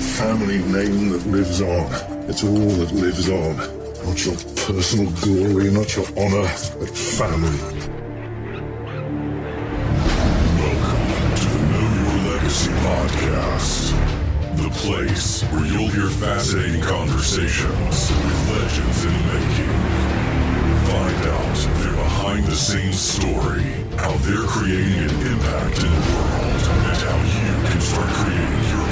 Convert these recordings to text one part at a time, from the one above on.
the family name that lives on. It's all that lives on. Not your personal glory, not your honor, but family. Welcome to the Know Your Legacy podcast. The place where you'll hear fascinating conversations with legends in the making. Find out their behind the scenes story, how they're creating an impact in the world, and how you can start creating your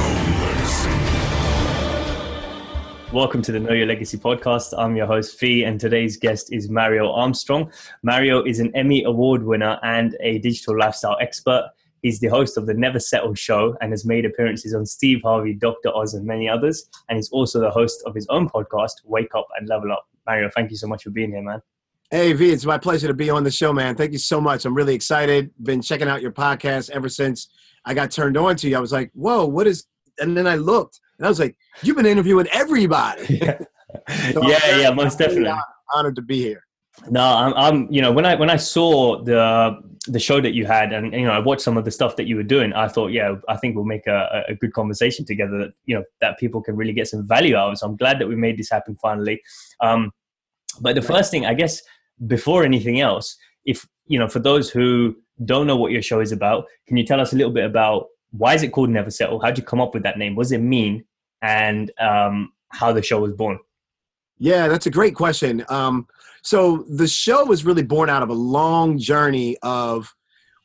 Welcome to the Know Your Legacy podcast. I'm your host, Fee, and today's guest is Mario Armstrong. Mario is an Emmy Award winner and a digital lifestyle expert. He's the host of the Never Settle show and has made appearances on Steve Harvey, Dr. Oz, and many others. And he's also the host of his own podcast, Wake Up and Level Up. Mario, thank you so much for being here, man. Hey, V, it's my pleasure to be on the show, man. Thank you so much. I'm really excited. Been checking out your podcast ever since I got turned on to you. I was like, whoa, what is. And then I looked and I was like, you've been interviewing everybody. Yeah, So yeah, very- yeah, most really definitely. Honored to be here. No, I'm, I'm, you know, when I when I saw the the show that you had, and you know, I watched some of the stuff that you were doing, I thought, yeah, I think we'll make a, a good conversation together. That you know, that people can really get some value out of. So I'm glad that we made this happen finally. Um, but the first thing, I guess, before anything else, if you know, for those who don't know what your show is about, can you tell us a little bit about why is it called Never Settle? How'd you come up with that name? What does it mean? And um, how the show was born? Yeah, that's a great question. Um, so the show was really born out of a long journey of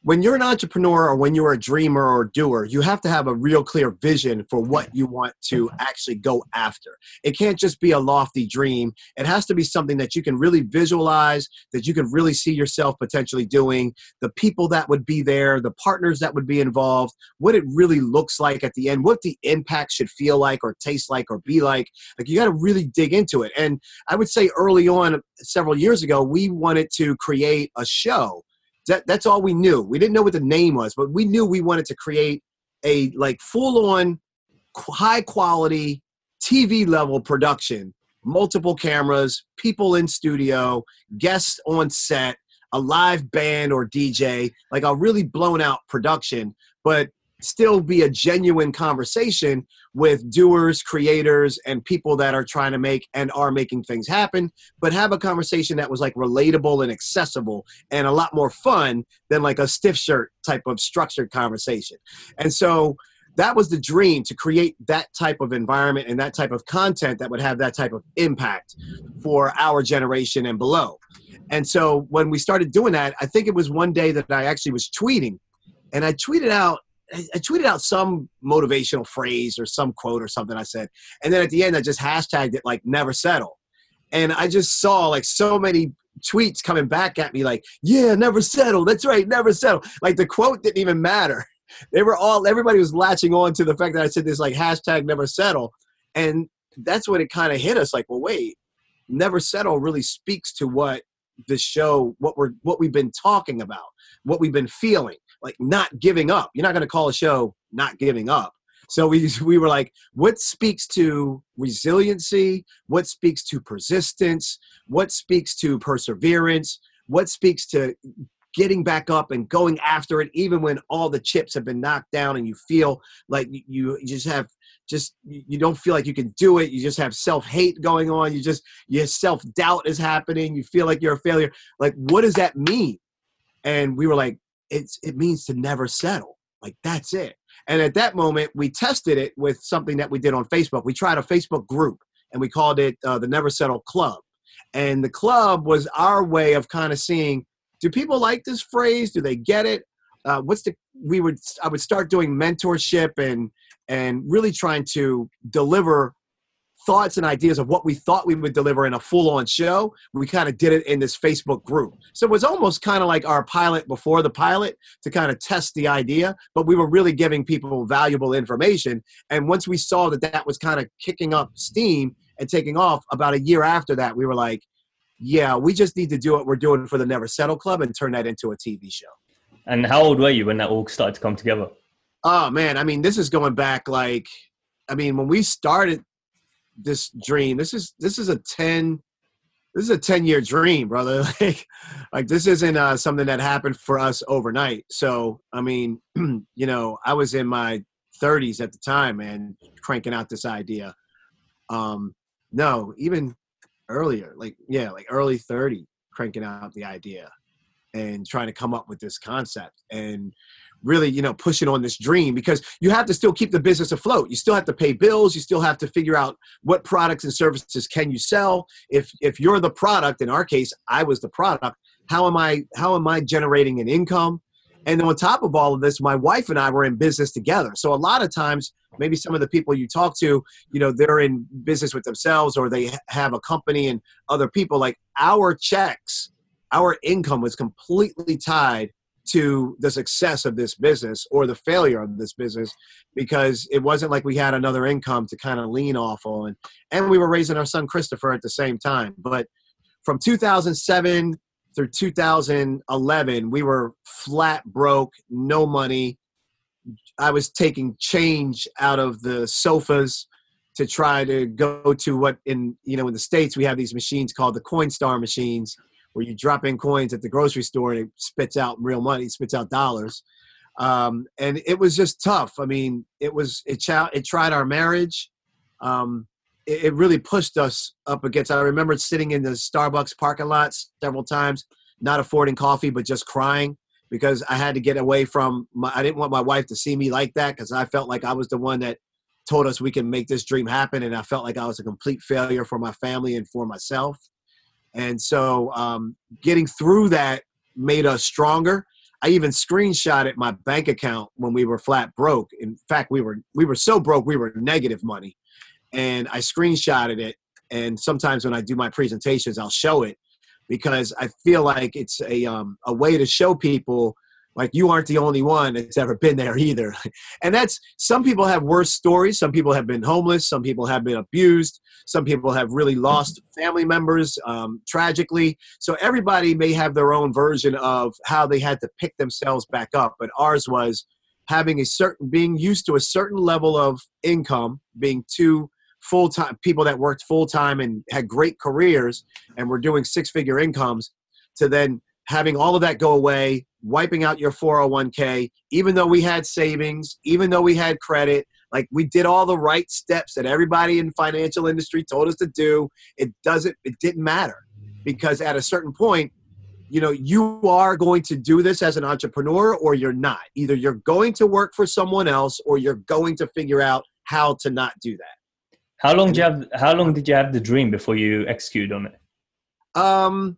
when you're an entrepreneur or when you're a dreamer or doer, you have to have a real clear vision for what you want to actually go after. It can't just be a lofty dream. It has to be something that you can really visualize, that you can really see yourself potentially doing, the people that would be there, the partners that would be involved, what it really looks like at the end, what the impact should feel like or taste like or be like. Like you got to really dig into it. And I would say early on, several years ago, we wanted to create a show. That, that's all we knew. We didn't know what the name was, but we knew we wanted to create a like full on high quality TV level production, multiple cameras, people in studio, guests on set, a live band or DJ, like a really blown out production, but still be a genuine conversation with doers, creators, and people that are trying to make and are making things happen, but have a conversation that was like relatable and accessible and a lot more fun than like a stiff shirt type of structured conversation. And so that was the dream to create that type of environment and that type of content that would have that type of impact for our generation and below. And so when we started doing that, I think it was one day that I actually was tweeting and I tweeted out I tweeted out some motivational phrase or some quote or something I said. And then at the end I just hashtagged it like never settle. And I just saw like so many tweets coming back at me like, yeah, never settle. That's right, never settle. Like the quote didn't even matter. They were all everybody was latching on to the fact that I said this like hashtag never settle. And that's when it kind of hit us like, well, wait, never settle really speaks to what the show, what we're what we've been talking about, what we've been feeling, like not giving up. You're not gonna call a show not giving up. So we we were like, what speaks to resiliency? What speaks to persistence? What speaks to perseverance? What speaks to getting back up and going after it, even when all the chips have been knocked down and you feel like you, just have just you don't feel like you can do it. You just have self hate going on. You just your self doubt is happening. You feel like you're a failure. Like, what does that mean? And we were like, it's it means to never settle. Like that's it. And at that moment, we tested it with something that we did on Facebook. We tried a Facebook group and we called it uh, the Never Settle Club. And the club was our way of kind of seeing do people like this phrase? Do they get it? Uh, what's the we would I would start doing mentorship and and really trying to deliver thoughts and ideas of what we thought we would deliver in a full-on show we kind of did it in this facebook group. So it was almost kind of like our pilot before the pilot to kind of test the idea but we were really giving people valuable information. And once we saw that that was kind of kicking up steam and taking off about a year after that we were like yeah we just need to do what we're doing for the never settle club and turn that into a tv show. And how old were you when that all started to come together? Oh man, I mean, this is going back like, I mean, when we started this dream, this is this is a ten, this is a ten year dream, brother. Like, like this isn't uh, something that happened for us overnight. So, I mean, you know, I was in my 30s at the time, and cranking out this idea. Um, no, even earlier, like yeah, like early 30, cranking out the idea and trying to come up with this concept and really you know pushing on this dream because you have to still keep the business afloat. You still have to pay bills. You still have to figure out what products and services can you sell. If if you're the product in our case i was the product how am i how am i generating an income? And on top of all of this my wife and i were in business together. So a lot of times maybe some of the people you talk to you know they're in business with themselves or they have a company and other people like our checks our income was completely tied to the success of this business or the failure of this business because it wasn't like we had another income to kind of lean off on. And we were raising our son christopher at the same time. But from 2007 through 2011 we were flat broke no money. I was taking change out of the sofas to try to go to what in you know in the states we have these machines called the coinstar machines where you drop in coins at the grocery store and it spits out real money, spits out dollars. Um, and it was just tough. I mean, it was it, ch- it tried our marriage. Um, it, it, really pushed us up against. I remember sitting in the Starbucks parking lot several times, not affording coffee, but just crying because I had to get away from. My, I didn't want my wife to see me like that because I felt like I was the one that told us we can make this dream happen, and I felt like I was a complete failure for my family and for myself. And so um, getting through that made us stronger. I even screenshotted my bank account when we were flat broke. In fact, we were we were so broke we were negative money, and I screenshotted it. And sometimes when I do my presentations, I'll show it because I feel like it's a um, a way to show people like you aren't the only one that's ever been there either. And that's some people have worse stories. Some people have been homeless. Some people have been abused. Some people have really lost family members um, tragically. So everybody may have their own version of how they had to pick themselves back up but ours was having a certain being used to a certain level of income being two full-time people that worked full-time and had great careers and were doing six-figure incomes to then having all of that go away, wiping out your 401k, even though we had savings, even though we had credit, like we did all the right steps that everybody in financial industry told us to do. It doesn't, it didn't matter because at a certain point, you know, you are going to do this as an entrepreneur or you're not. Either you're going to work for someone else or you're going to figure out how to not do that. How long did you have, how long did you have the dream before you execute on it? Um,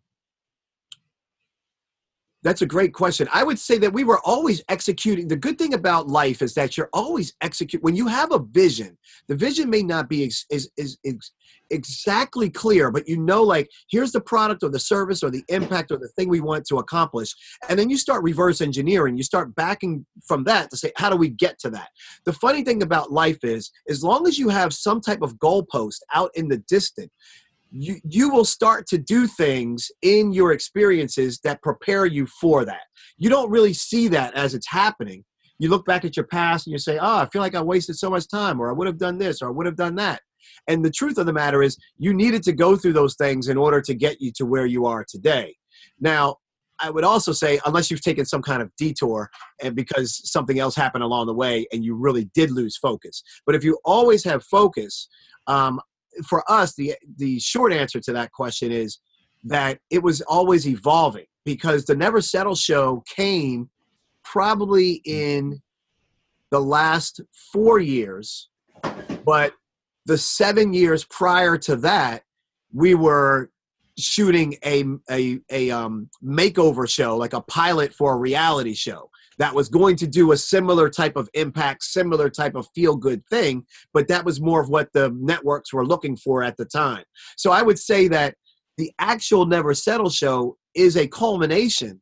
that's a great question. I would say that we were always executing. The good thing about life is that you're always execute. When you have a vision, the vision may not be is, is, exactly clear, but you know, like here's the product or the service or the impact or the thing we want to accomplish, and then you start reverse engineering. You start backing from that to say, how do we get to that? The funny thing about life is, as long as you have some type of goalpost out in the distant, you you will start to do things in your experiences that prepare you for that. You don't really see that as it's happening. You look back at your past and you say, "Oh, I feel like I wasted so much time or I would have done this or I would have done that." And the truth of the matter is you needed to go through those things in order to get you to where you are today. Now, I would also say, unless you've taken some kind of detour and because something else happened along the way and you really did lose focus. But if you always have focus, um, for us, the the short answer to that question is that it was always evolving because the Never Settle show came probably in the last four years, but the seven years prior to that, we were shooting a a, a um, makeover show, like a pilot for a reality show that was going to do a similar type of impact, similar type of feel good thing, but that was more of what the networks were looking for at the time. So I would say that the actual Never Settle show is a culmination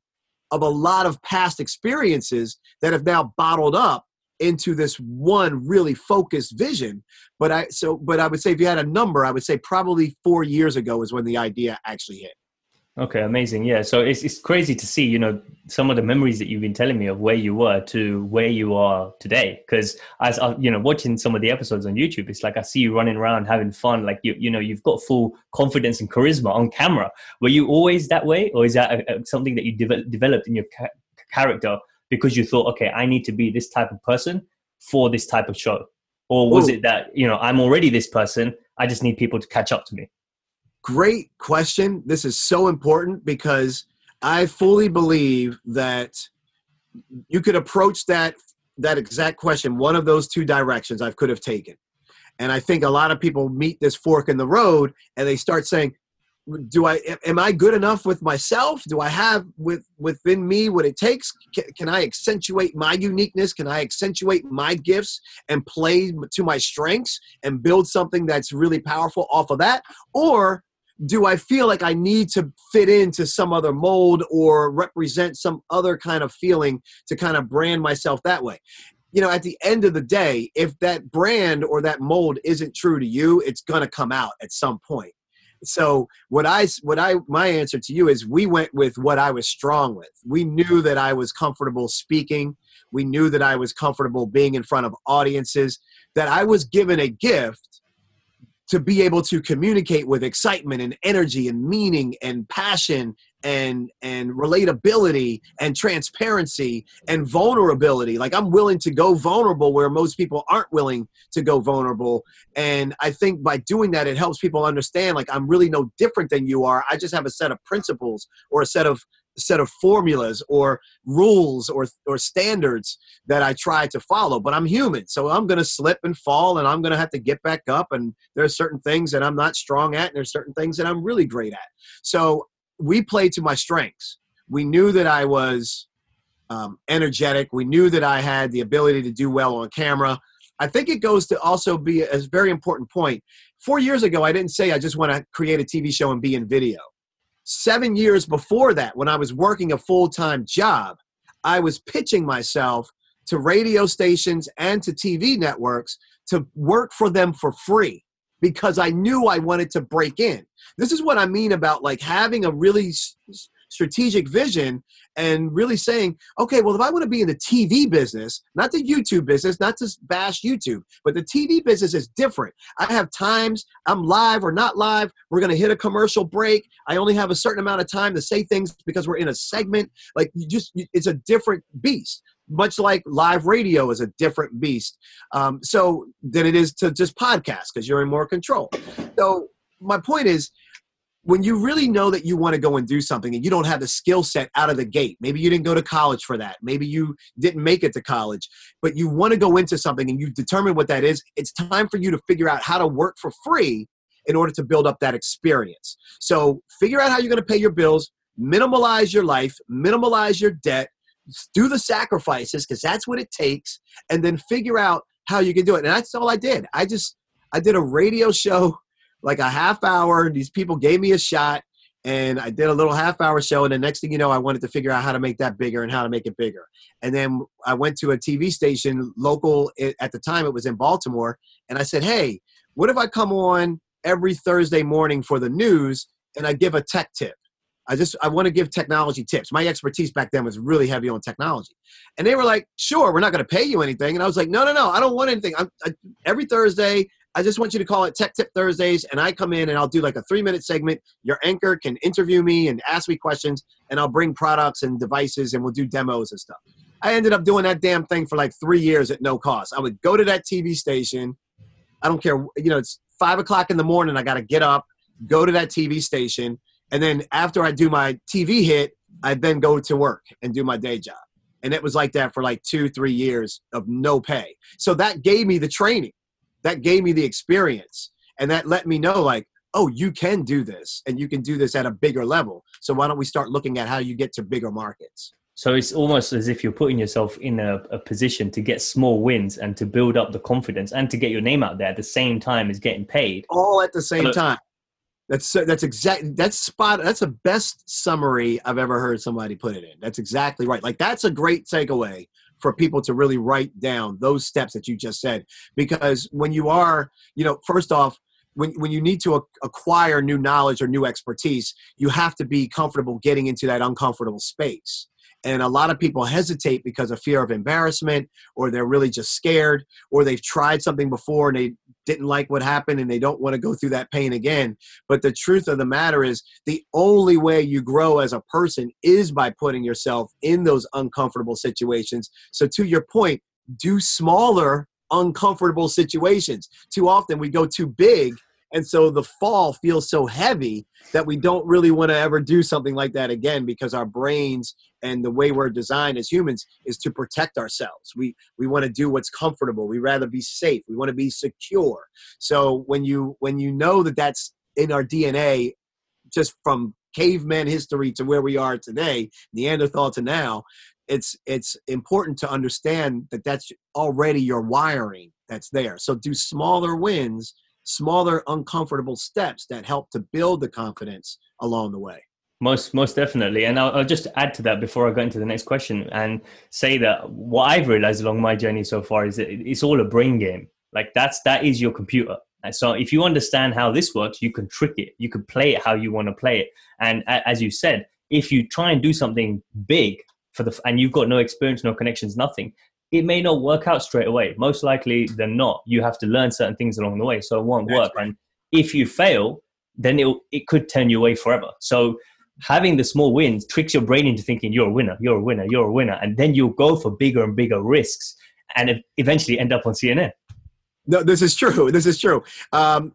of a lot of past experiences that have now bottled up into this one really focused vision but i so but i would say if you had a number i would say probably four years ago is when the idea actually hit Okay, amazing. Yeah, so it's it's crazy to see, you know, some of the memories that you've been telling me of where you were to where you are today. Because as I, you know, watching some of the episodes on YouTube, it's like I see you running around having fun. Like you, you know, you've got full confidence and charisma on camera. Were you always that way, or is that a, a, something that you de- developed in your ca- character because you thought, okay, I need to be this type of person for this type of show? Or was Ooh. it that, you know, I'm already this person, I just need people to catch up to me? Great question. This is so important because I fully believe that you could approach that that exact question one of those two directions I could have taken. And I think a lot of people meet this fork in the road and they start saying, do I am I good enough with myself? Do I have with within me what it takes? Can, can I accentuate my uniqueness? Can I accentuate my gifts and play to my strengths and build something that's really powerful off of that? Or do I feel like I need to fit into some other mold or represent some other kind of feeling to kind of brand myself that way? You know, at the end of the day, if that brand or that mold isn't true to you, it's going to come out at some point. So what I what I my answer to you is we went with what I was strong with. We knew that I was comfortable speaking. We knew that I was comfortable being in front of audiences. That I was given a gift to be able to communicate with excitement and energy and meaning and passion and and relatability and transparency and vulnerability. Like i'm willing to go vulnerable where most people aren't willing to go vulnerable. And i think by doing that it helps people understand like i'm really no different than you are. I just have a set of principles or a set of set of formulas or rules or or standards that I try to follow. But I'm human, so I'm going to slip and fall, and I'm going to have to get back up. And there are certain things that I'm not strong at, and there's certain things that I'm really great at. So we played to my strengths. We knew that I was um, energetic. We knew that I had the ability to do well on camera. I think it goes to also be a very important point. Four years ago, I didn't say I just want to create a TV show and be in video seven years before that, when I was working a full time job, I was pitching myself to radio stations and to TV networks to work for them for free because I knew I wanted to break in. This is what I mean about like having a really strategic vision and really saying, okay, well, if I want to be in the TV business, not the YouTube business, not to bash YouTube, but the TV business is different. I have times I'm live or not live. We're going to hit a commercial break. I only have a certain amount of time to say things because we're in a segment. Like you just, it's a different beast. Much like live radio is a different beast, um, so than it is to just podcast because you're in more control. So my point is, when you really know that you want to go and do something and you don't have the skill set out of the gate, maybe you didn't go to college for that, maybe you didn't make it to college, but you want to go into something and you determine what that is, it's time for you to figure out how to work for free in order to build up that experience. So figure out how you're going to pay your bills, minimalize your life, minimalize your debt, do the sacrifices because that's what it takes, and then figure out how you can do it. And that's all I did. I just I did a radio show like a half hour. These people gave me a shot, and I did a little half hour show. And the next thing you know, I wanted to figure out how to make that bigger and how to make it bigger. And then I went to a TV station, local eh, at the time, it was in Baltimore, and I said, "Hey, what if I come on every Thursday morning for the news and I give a tech tip?" I just I want to give technology tips. My expertise back then was really heavy on technology, and they were like, "Sure, we're not going to pay you anything." And I was like, "No, no, no, I don't want anything. I, every Thursday, I just want you to call it Tech Tip Thursdays, and I come in and I'll do like a three minute segment. Your anchor can interview me and ask me questions, and I'll bring products and devices, and we'll do demos and stuff." I ended up doing that damn thing for like three years at no cost. I would go to that TV station. I don't care, you know, it's five o'clock in the morning. I got to get up, go to that TV station and then after I do my TV hit, I then go to work and do my day job. And it was like that for like two, three years of no pay. So that gave me the training, that gave me the experience, and that let me know like, oh, you can do this and you can do this at a bigger level. So why don't we start looking at how you get to bigger markets? So it's almost as if you're putting yourself in a, a, position to get small wins and to build up the confidence and to get your name out there at the same time as getting paid. All at the same time. That's that's exact. That's spot. That's the best summary I've ever heard somebody put it in. That's exactly right. Like that's a great takeaway for people to really write down those steps that you just said. Because when you are, you know, first off, when when you need to acquire new knowledge or new expertise, you have to be comfortable getting into that uncomfortable space. And a lot of people hesitate because of fear of embarrassment, or they're really just scared, or they've tried something before and they didn't like what happened and they don't want to go through that pain again. But the truth of the matter is, the only way you grow as a person is by putting yourself in those uncomfortable situations. So, to your point, do smaller uncomfortable situations. Too often we go too big and so the fall feels so heavy that we don't really want to ever do something like that again because our brains and the way we're designed as humans is to protect ourselves. We we want to do what's comfortable. We rather be safe. We want to be secure. So when you when you know that that's in our DNA just from caveman history to where we are today, Neanderthal to now, it's it's important to understand that that's already your wiring that's there. So do smaller wins smaller uncomfortable steps that help to build the confidence along the way. Most most definitely. And I'll, I'll, just add to that before i go into the next question and say that what i've realized along my journey so far is that it's all a brain game. Like that's that is your computer. And so if you understand how this works you can trick it. You can play it how you want to play it. And as you said if you try and do something big for the and you've got no experience no connections nothing it may not work out straight away. Most likely than not, you have to learn certain things along the way, so it won't work. And if you fail, then it it could turn you away forever. So having the small wins tricks your brain into thinking you're a winner, you're a winner, you're a winner, and then you'll go for bigger and bigger risks, and eventually end up on CNN. No, this is true. This is true. Um,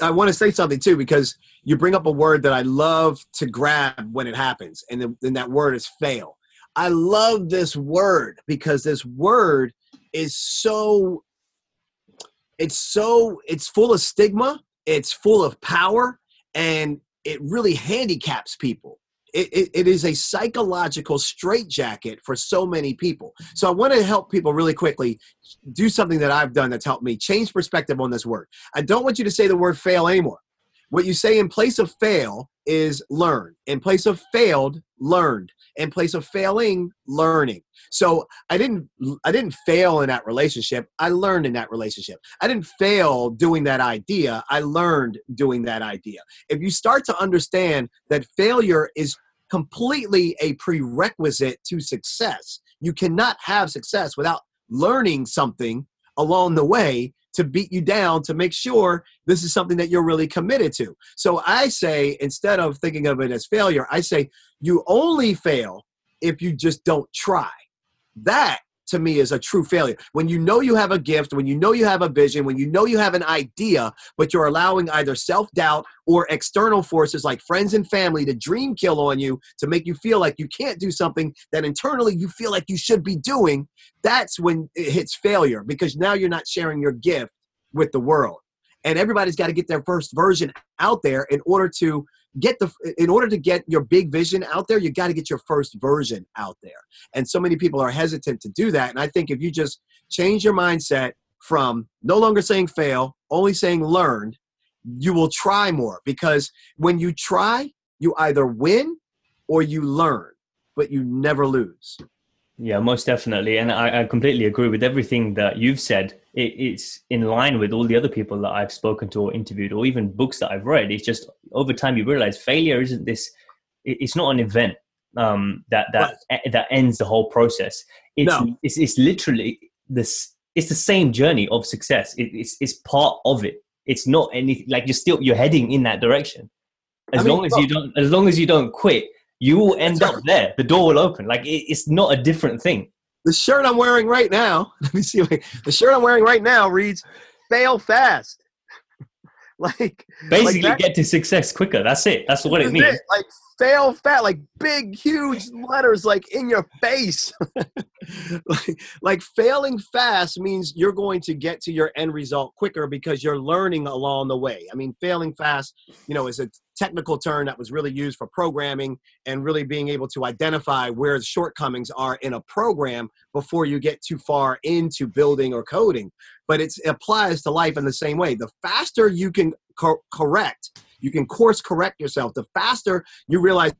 I want to say something too because you bring up a word that I love to grab when it happens, and, the, and that word is fail. I love this word because this word is so it's so it's full of stigma, it's full of power, and it really handicaps people. It, it, it is a psychological straitjacket for so many people. So I want to help people really quickly do something that I've done that's helped me change perspective on this word. I don't want you to say the word fail anymore. What you say in place of fail is learn. In place of failed, learned. In place of failing learning. So i didn't i didn't fail in that relationship. I learned in that relationship. I didn't fail doing that idea. I learned doing that idea. If you start to understand that failure is completely a prerequisite to success you cannot have success without learning something along the way to beat you down to make sure this is something that you're really committed to. So I say, instead of thinking of it as failure, I say you only fail if you just don't try. That to me is a true failure. When you know you have a gift, when you know you have a vision, when you know you have an idea, but you're allowing either self doubt or external forces like friends and family to dream kill on you to make you feel like you can't do something that internally you feel like you should be doing, that's when it hits failure because now you're not sharing your gift with the world. And everybody's got to get their first version out there in order to get the in order to get your big vision out there you got to get your first version out there and so many people are hesitant to do that and i think if you just change your mindset from no longer saying fail only saying learned you will try more because when you try you either win or you learn but you never lose yeah, most definitely. And I, I, completely agree with everything that you've said. It, it's in line with all the other people that I've spoken to or interviewed, or even books that I've read. It's just over time you realize failure isn't this, it's not an event um, that, that, right. that ends the whole process. It's, no. it's, it's literally this, it's the same journey of success. It, it's, it's part of it. It's not anything like you're still, you're heading in that direction. As I mean, long as you don't, as long as you don't quit, you will end up there. The door will open. Like it, it's not a different thing. The shirt I'm wearing right now, let me see. The shirt I'm wearing right now reads "Fail fast." like basically like that, get to success quicker. That's it. That's what it means. It. Like fail fat, like big, huge letters, like in your face. like, like failing fast means you're going to get to your end result quicker because you're learning along the way. I mean, failing fast, you know, is a technical term that was really used for programming and really being able to identify where the shortcomings are in a program before you get too far into building or coding. But it applies to life in the same way. The faster you can co- correct you can course correct yourself. The faster you realize,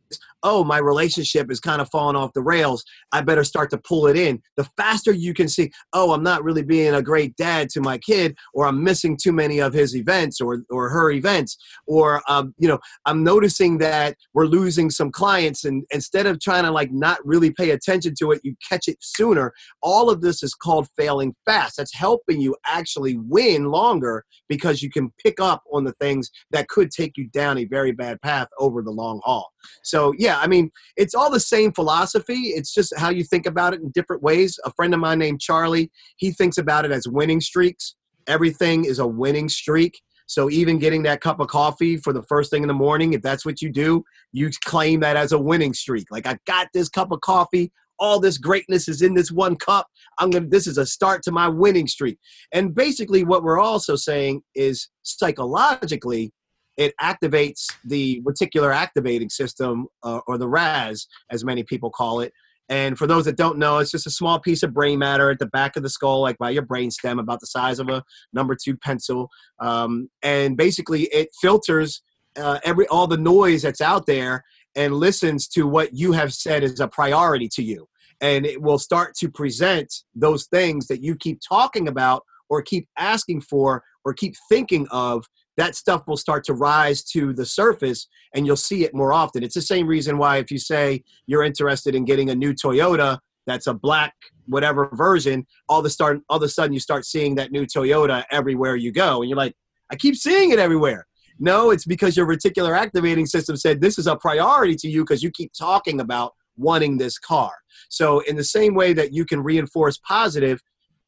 oh, my relationship is kind of falling off the rails, I better start to pull it in. The faster you can see, oh, I'm not really being a great dad to my kid, or I'm missing too many of his events or, or her events, or, um, you know, I'm noticing that we're losing some clients. And instead of trying to like not really pay attention to it, you catch it sooner. All of this is called failing fast. That's helping you actually win longer because you can pick up on the things that could take take you down a very bad path over the long haul. So, yeah, I mean, it's all the same philosophy. It's just how you think about it in different ways. A friend of mine named Charlie, he thinks about it as winning streaks. Everything is a winning streak. So even getting that cup of coffee for the first thing in the morning, if that's what you do, you claim that as a winning streak. Like I got this cup of coffee, all this greatness is in this one cup. I'm gonna this is a start to my winning streak. And basically what we're also saying is psychologically it activates the reticular activating system uh, or the RAS as many people call it and for those that don't know, it's just a small piece of brain matter at the back of the skull, like by your brain stem, about the size of a number two pencil. Um, and basically, it filters uh, every all the noise that's out there and listens to what you have said is a priority to you. And it will start to present those things that you keep talking about or keep asking for or keep thinking of that stuff will start to rise to the surface and you'll see it more often. It's the same reason why if you say you're interested in getting a new Toyota that's a black whatever version, all of a start all of a sudden you start seeing that new Toyota everywhere you go and you're like, I keep seeing it everywhere. No, it's because your reticular activating system said this is a priority to you because you keep talking about wanting this car. So in the same way that you can reinforce positive,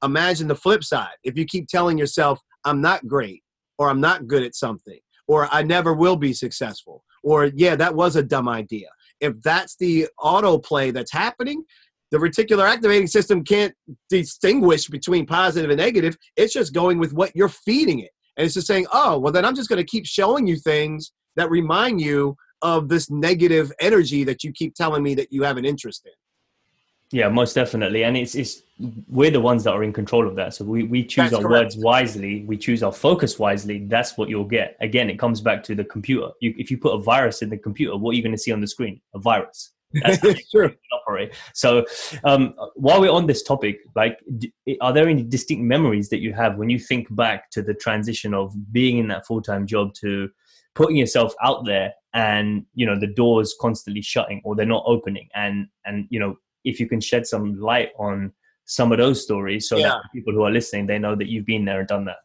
imagine the flip side. If you keep telling yourself, I'm not great, or I'm not good at something, or I never will be successful, or yeah, that was a dumb idea. If that's the autoplay that's happening, the reticular activating system can't distinguish between positive and negative. It's just going with what you're feeding it. And it's just saying, oh, well, then I'm just going to keep showing you things that remind you of this negative energy that you keep telling me that you have an interest in. Yeah, most definitely. And it's it's we're the ones that are in control of that. So we, we choose That's our correct. words wisely, we choose our focus wisely. That's what you'll get. Again, it comes back to the computer. You, if you put a virus in the computer, what are you going to see on the screen? A virus. That's true. Operate. So, um, while we're on this topic, like, are there any distinct memories that you have when you think back to the transition of being in that full time job to putting yourself out there, and you know the doors constantly shutting or they're not opening, and and you know if you can shed some light on some of those stories so yeah. that people who are listening they know that you've been there and done that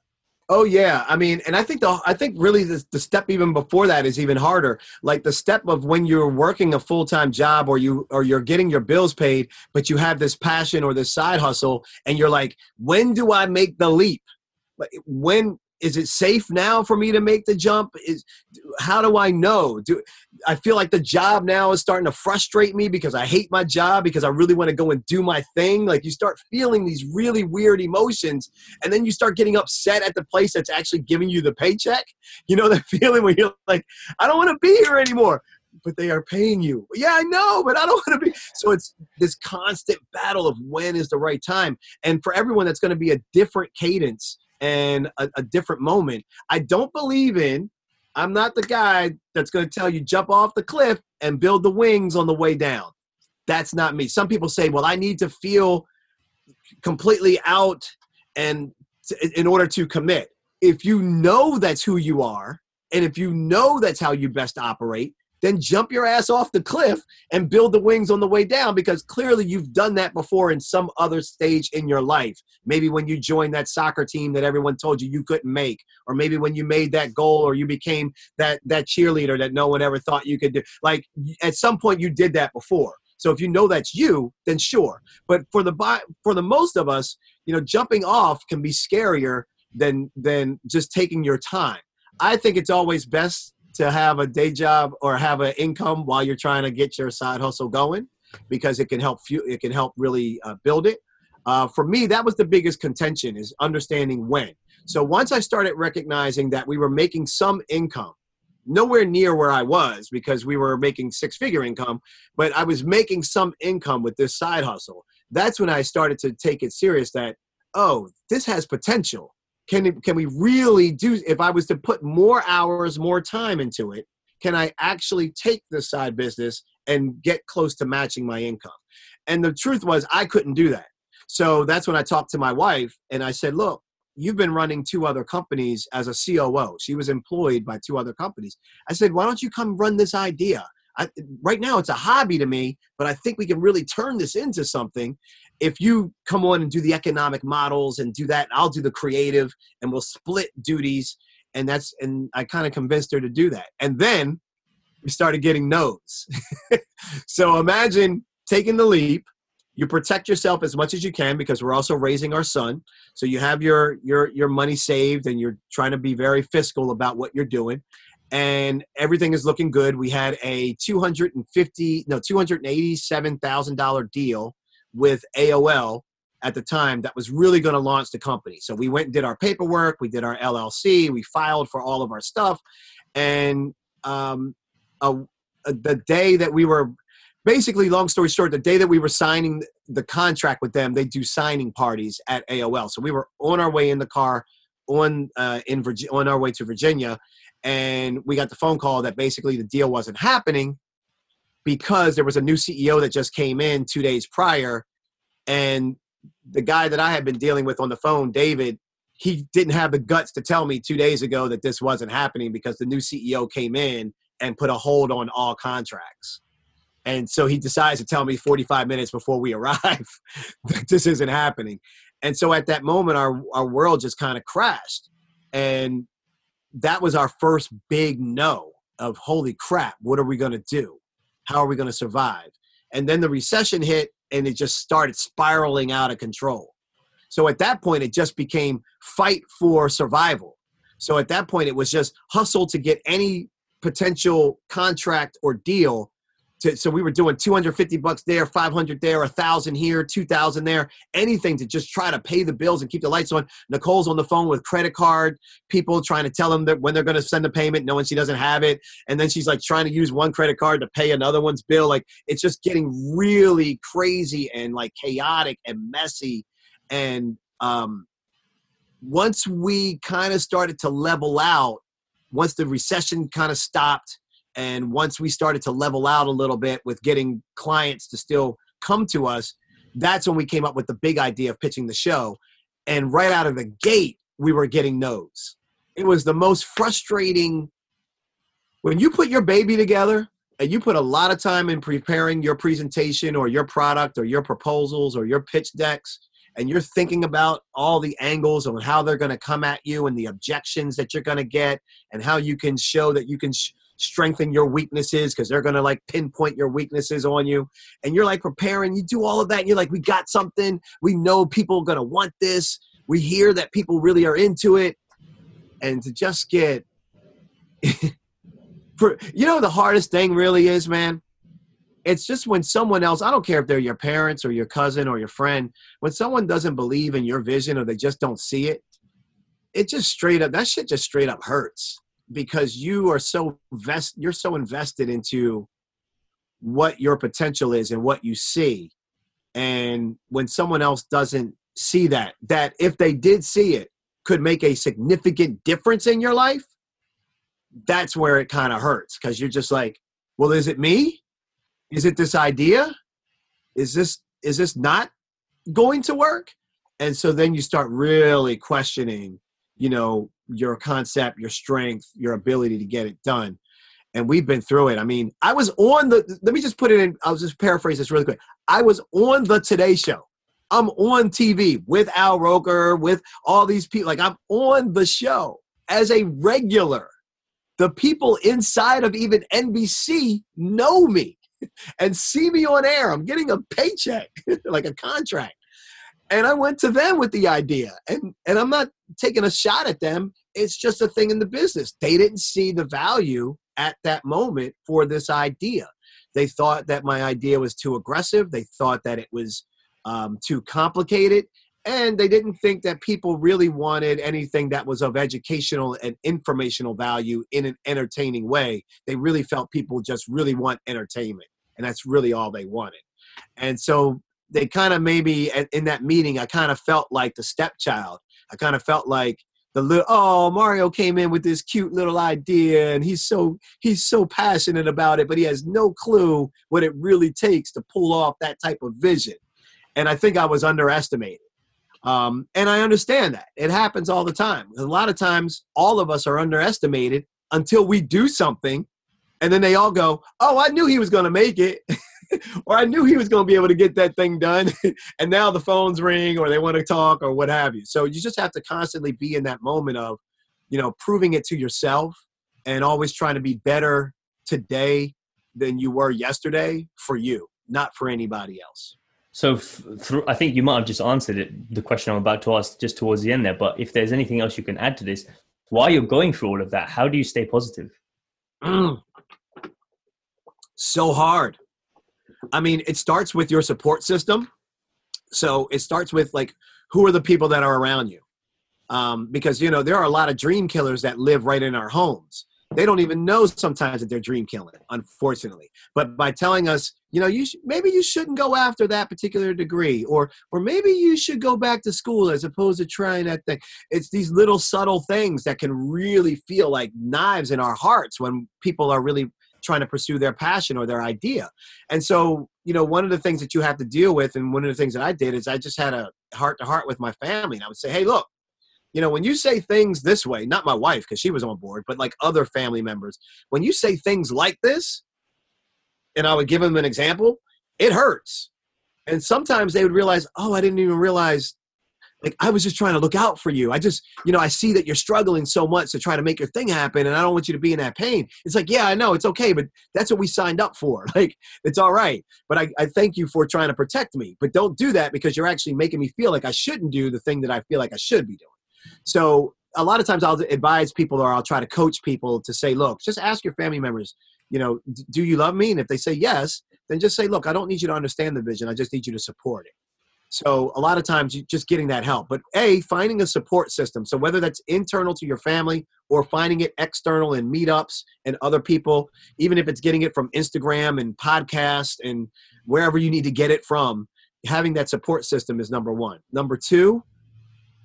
Oh yeah, I mean, and I think the I think really the, the step even before that is even harder. Like the step of when you're working a full time job or you or you're getting your bills paid, but you have this passion or this side hustle, and you're like, when do I make the leap? When is it safe now for me to make the jump is how do i know do i feel like the job now is starting to frustrate me because i hate my job because i really want to go and do my thing like you start feeling these really weird emotions and then you start getting upset at the place that's actually giving you the paycheck you know that feeling where you're like i don't want to be here anymore but they are paying you. Yeah, I know, but I don't want to be. So it's this constant battle of when is the right time. And for everyone, that's going to be a different cadence and a, a different moment. I don't believe in, I'm not the guy that's going to tell you jump off the cliff and build the wings on the way down. That's not me. Some people say, well, I need to feel completely out and in order to commit. If you know that's who you are, and if you know that's how you best operate, then jump your ass off the cliff and build the wings on the way down because clearly you've done that before in some other stage in your life. Maybe when you joined that soccer team that everyone told you you couldn't make, or maybe when you made that goal or you became that that cheerleader that no one ever thought you could do. Like at some point you did that before. So if you know that's you, then sure. But for the for the most of us, you know, jumping off can be scarier than than just taking your time. I think it's always best to have a day job or have an income while you're trying to get your side hustle going because it can help you it can help really uh, build it. Uh, for me that was the biggest contention is understanding when. So once i started recognizing that we were making some income nowhere near where i was because we were making six figure income but i was making some income with this side hustle. That's when i started to take it serious that oh this has potential can can we really do if i was to put more hours more time into it can i actually take this side business and get close to matching my income? And the truth was i couldn't do that. So that's when i talked to my wife and i said look you've been running two other companies as a coo she was employed by two other companies. I said why don't you come run this idea? I, right now it's a hobby to me, but I think we can really turn this into something if you come on and do the economic models and do that, I'll do the creative and we'll split duties. and that's and I kind of convinced her to do that. And then we started getting no's. so imagine taking the leap. You protect yourself as much as you can because we're also raising our son. So you have your your your money saved and you're trying to be very fiscal about what you're doing. And everything is looking good. We had a 250 no $287,000 deal with AOL at the time that was really going to launch the company. So we went and did our paperwork, we did our LLC, we filed for all of our stuff, and um, the day that we were basically, long story short, the day that we were signing the contract with them, they do signing parties at AOL. So we were on our way in the car on uh, in Virginia, on our way to Virginia, and we got the phone call that basically the deal wasn't happening because there was a new CEO that just came in two days prior, and the guy that I had been dealing with on the phone, David, he didn't have the guts to tell me two days ago that this wasn't happening because the new CEO came in and put a hold on all contracts. And so he decides to tell me 45 minutes before we arrive that this isn't happening. And so at that moment, our, our world just kind of crashed. And that was our first big no of holy crap, what are we going to do? How are we going to survive? And then the recession hit and it just started spiraling out of control. So at that point, it just became fight for survival. So at that point, it was just hustle to get any potential contract or deal. To, so we were doing 250 bucks there, 500 there, a thousand here, 2,000 there, anything to just try to pay the bills and keep the lights on. Nicole's on the phone with credit card people trying to tell them that when they're going to send the payment, knowing she doesn't have it, and then she's like trying to use one credit card to pay another one's bill. Like it's just getting really crazy and like chaotic and messy. And um, once we kind of started to level out once the recession kind of stopped and once we started to level out a little bit with getting clients to still come to us that's when we came up with the big idea of pitching the show. And right out of the gate we were getting no's. It was the most frustrating when you put your baby together and you put a lot of time in preparing your presentation or your product or your proposals or your pitch decks and you're thinking about all the angles and how they're going to come at you and the objections that you're going to get and how you can show that you can sh- strengthen your weaknesses because they're going to like pinpoint your weaknesses on you. And you're like preparing you do all of that and you're like we got something. We know people are going to want this. We hear that people really are into it. And to just get for you know the hardest thing really is man? It's just when someone else i don't care if they're your parents or your cousin or your friend when someone doesn't believe in your vision or they just don't see it it just straight up that shit just straight up hurts because you are so vest you're so invested into what your potential is and what you see. And when someone else doesn't see that that if they did see it could make a significant difference in your life that's where it kind of hurts because you're just like well is it me? Is it this idea? Is this is this not going to work? And so then you start really questioning you know your concept your strength your ability to get it done. And we've been through it. I mean i was on the let me just put it in i'll just paraphrase this really quick. I was on the today show. I'm on tv with al roker with all these people like i'm on the show as a regular. The people inside of even nbc know me and see me on air. I'm getting a paycheck, like a contract. And I went to them with the idea. And and I'm not taking a shot at them. It's just a thing in the business. They didn't see the value at that moment for this idea. They thought that my idea was too aggressive. They thought that it was um, too complicated and they didn't think that people really wanted anything that was of educational and informational value in an entertaining way. They really felt people just really want entertainment, and that's really all they wanted. And so they kind of maybe in that meeting, I kind of felt like the stepchild. I kind of felt like the little oh Mario came in with this cute little idea and he's so he's so passionate about it, but he has no clue what it really takes to pull off that type of vision. And I think I was underestimated um, and I understand that. It happens all the time. A lot of times, all of us are underestimated until we do something. And then they all go, Oh, I knew he was going to make it. or I knew he was going to be able to get that thing done. and now the phones ring or they want to talk or what have you. So you just have to constantly be in that moment of you know, proving it to yourself and always trying to be better today than you were yesterday for you, not for anybody else. So, through, I think you might have just answered it, the question I'm about to ask just towards the end there. But if there's anything else you can add to this, while you're going through all of that, how do you stay positive? Mm. So hard. I mean, it starts with your support system. So it starts with like, who are the people that are around you? Um, because you know there are a lot of dream killers that live right in our homes they don't even know sometimes that they're dream killing unfortunately but by telling us you know you sh- maybe you shouldn't go after that particular degree or or maybe you should go back to school as opposed to trying that thing it's these little subtle things that can really feel like knives in our hearts when people are really trying to pursue their passion or their idea and so you know one of the things that you have to deal with and one of the things that i did is i just had a heart to heart with my family and i would say hey look you know, when you say things this way, not my wife because she was on board, but like other family members, when you say things like this, and I would give them an example, it hurts. And sometimes they would realize, oh, I didn't even realize, like, I was just trying to look out for you. I just, you know, I see that you're struggling so much to try to make your thing happen, and I don't want you to be in that pain. It's like, yeah, I know, it's okay, but that's what we signed up for. Like, it's all right. But I, I thank you for trying to protect me. But don't do that because you're actually making me feel like I shouldn't do the thing that I feel like I should be doing. So a lot of times I'll advise people or I'll try to coach people to say, look, just ask your family members, you know, do you love me? And if they say yes, then just say, look, I don't need you to understand the vision. I just need you to support it. So a lot of times you just getting that help. But A, finding a support system. So whether that's internal to your family or finding it external in meetups and other people, even if it's getting it from Instagram and podcast and wherever you need to get it from, having that support system is number one. Number two,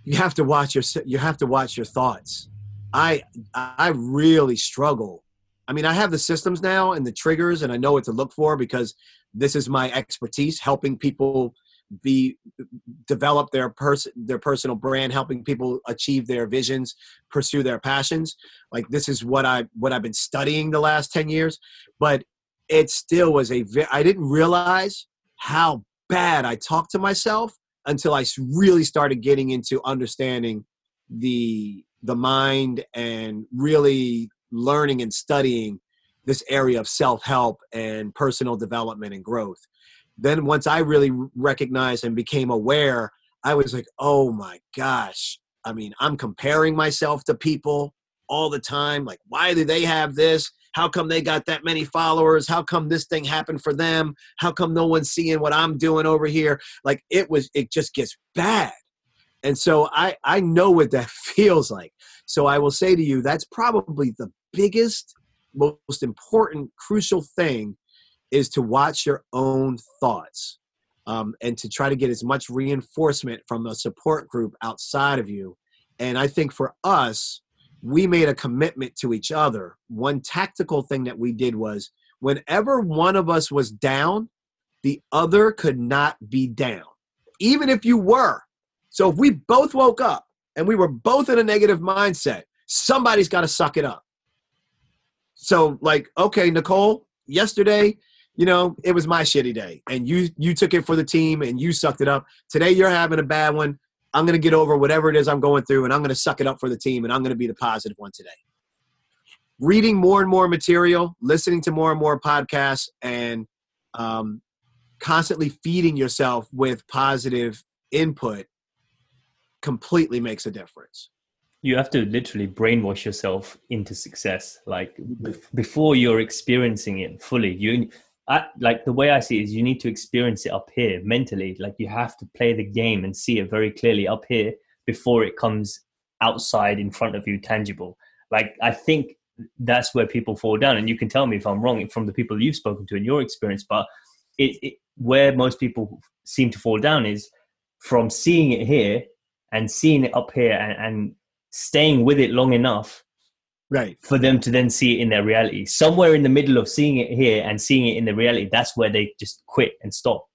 you have to watch your you have to watch your thoughts. I I really struggle. I mean, I have the systems now and the triggers, and I know what to look for because this is my expertise, helping people be develop their person their personal brand helping people achieve their visions pursue their passions like this is what i what i've been studying the last 10 years but it still was a i didn't realize how bad i talked to myself until I really started getting into understanding the the mind and really learning and studying this area of self-help and personal development and growth. Then once I really recognized and became aware, I was like, "Oh my gosh. I mean, I'm comparing myself to people all the time. Like, why do they have this? How come they got that many followers? How come this thing happened for them? How come no one's seeing what I'm doing over here? Like it was, it just gets bad. And so I, I know what that feels like. So I will say to you, that's probably the biggest, most important, crucial thing is to watch your own thoughts um, and to try to get as much reinforcement from a support group outside of you. And I think for us, we made a commitment to each other. One tactical thing that we did was whenever one of us was down, the other could not be down, even if you were. So if we both woke up and we were both in a negative mindset, somebody's got to suck it up. So like, okay, Nicole, yesterday, you know, it was my shitty day and you you took it for the team and you sucked it up. Today you're having a bad one. I'm to get over whatever it is I'm going through and I'm to suck it up for the team and I'm to be the positive one today. Reading more and more material, listening to more and more podcasts, and um, constantly feeding yourself with positive input completely makes a difference. You have to literally brainwash yourself into success. Like before you're experiencing it fully, you I, like the way I see it is you need to experience it up here mentally. Like you have to play the game and see it very clearly up here before it comes outside in front of you, tangible. Like I think that's where people fall down, and you can tell me if I'm wrong from the people you've spoken to in your experience. But it, it where most people seem to fall down is from seeing it here and seeing it up here and, and staying with it long enough right for them to then see it in their reality somewhere in the middle of seeing it here and seeing it in the reality that's where they just quit and stop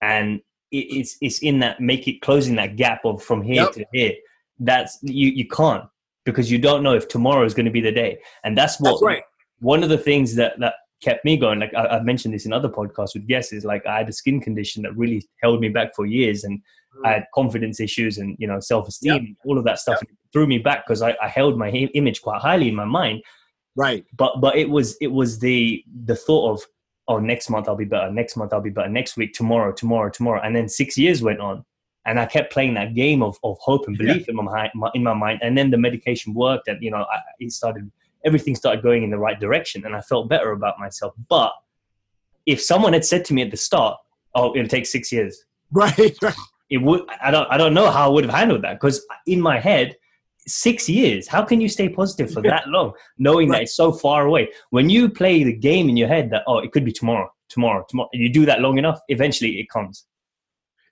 and it's it's in that make it closing that gap of from here yep. to here that's you you can't because you don't know if tomorrow is going to be the day and that's what that's right. one of the things that that kept me going like I, have mentioned this in other podcasts with guests is like i had a skin condition that really held me back for years and mm. i had confidence issues and you know self-esteem yep. all of that stuff yep. Threw me back because I, I held my image quite highly in my mind. Right. But but it was it was the the thought of oh next month I'll be better, next month I'll be better, next week, tomorrow, tomorrow, tomorrow, and then six years went on, and I kept playing that game of, of hope and belief yeah. in my, in my mind, and then the medication worked, and you know I, it started everything started going in the right direction, and I felt better about myself. But if someone had said to me at the start, "Oh, it'll take six years," right, right. it would. I don't. I don't know how I would have handled that because in my head, six years. How can you stay positive for that long, knowing right. that it's so far away? When you play the game in your head that oh, it could be tomorrow, tomorrow, tomorrow. You do that long enough, eventually it comes.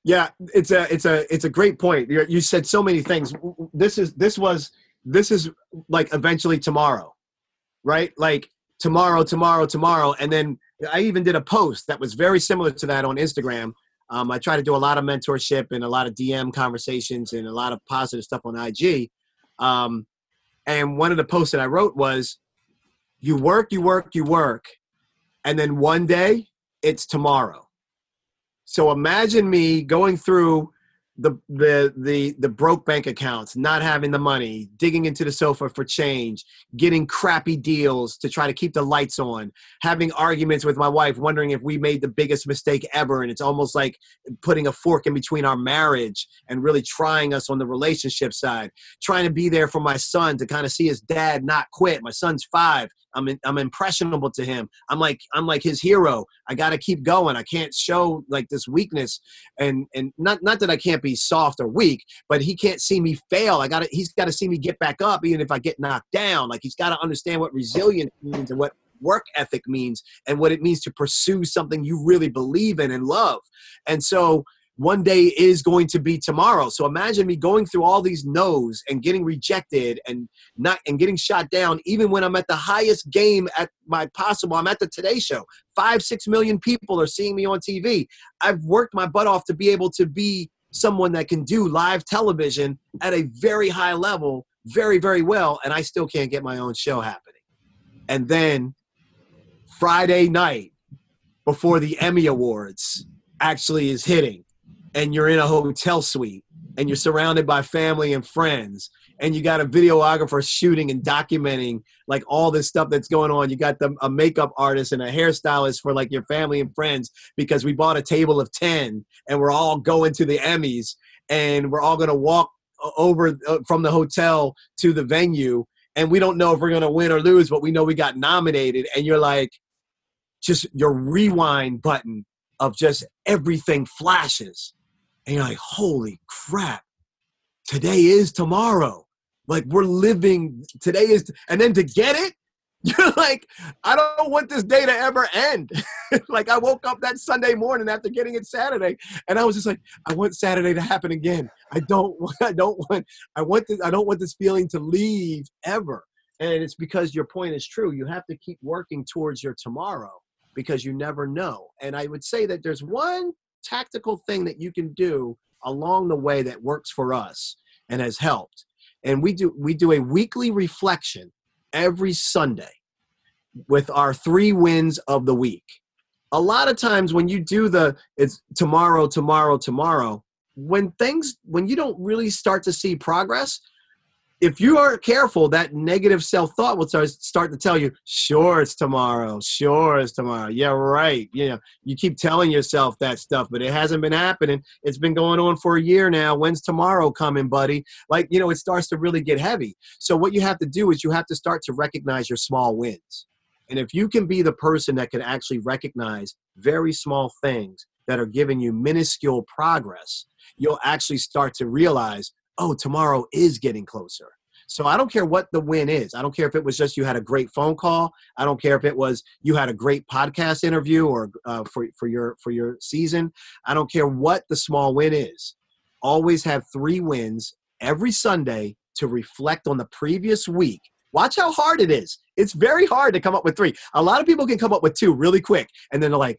Yeah, it's a it's a it's a great point. You, you said so many things. This is this was this is like eventually tomorrow, right? Like tomorrow, tomorrow, tomorrow, and then I even did a post that was very similar to that on Instagram. Um, I try to do a lot of mentorship and a lot of DM conversations and a lot of positive stuff on IG. Um, and one of the posts that I wrote was, "You work, you work, you work, and then one day it's tomorrow." So imagine me going through the the the the broke bank accounts, not having the money, digging into the sofa for change, getting crappy deals to try to keep the lights on, having arguments with my wife, wondering if we made the biggest mistake ever, and it's almost like putting a fork in between our marriage and really trying us on the relationship side, trying to be there for my son to kind of see his dad not quit. My son's five. I'm I'm impressionable to him. I'm like I'm like his hero. I got to keep going. I can't show like this weakness and and not not that I can't be soft or weak, but he can't see me fail. I got to he's got to see me get back up even if I get knocked down. Like he's got to understand what resilience means and what work ethic means and what it means to pursue something you really believe in and love. And so one day is going to be tomorrow. So imagine me going through all these no's and getting rejected and not and getting shot down, even when I'm at the highest game at my possible. I'm at the Today Show. Five, six million people are seeing me on TV. I've worked my butt off to be able to be someone that can do live television at a very high level, very, very well, and I still can't get my own show happening. And then Friday night before the Emmy Awards actually is hitting and you're in a hotel suite and you're surrounded by family and friends and you got a videographer shooting and documenting like all this stuff that's going on. You got the, a makeup artist and a hairstylist for like your family and friends because we bought a table of 10 and we're all going to the emmys and we're all going to walk over uh, from the hotel to the venue and we don't know if we're going to win or lose but we know we got nominated and you're like just your rewind button of just everything flashes and you're like, holy crap, today is tomorrow. Like we're living, today is, and then to get it, you're like, I don't want this day to ever end. like I woke up that Sunday morning after getting it Saturday, and I was just like, I want Saturday to happen again. I don't, I don't want, I want this, I don't want this feeling to leave ever. And it's because your point is true. You have to keep working towards your tomorrow because you never know. And I would say that there's one tactical thing that you can do along the way that works for us and has helped. And we do we do a weekly reflection every Sunday with our three wins of the week. A lot of times when you do the it's tomorrow, tomorrow, tomorrow, when things when you don't really start to see progress, if you aren't careful, that negative self thought will start, to tell you, sure, it's tomorrow. Sure, it's tomorrow. Yeah, right. You know, you keep telling yourself that stuff, but it hasn't been happening. It's been going on for a year now. When's tomorrow coming, buddy? Like, you know, it starts to really get heavy. So, what you have to do is you have to start to recognize your small wins. And if you can be the person that can actually recognize very small things that are giving you minuscule progress, you'll actually start to realize oh, tomorrow is getting closer. So I don't care what the win is. I don't care if it was just you had a great phone call. I don't care if it was you had a great podcast interview or uh, for for your for your season. I don't care what the small win is. Always have three wins every Sunday to reflect on the previous week. Watch how hard it is. It's very hard to come up with three. A lot of people can come up with two really quick, and then they're like,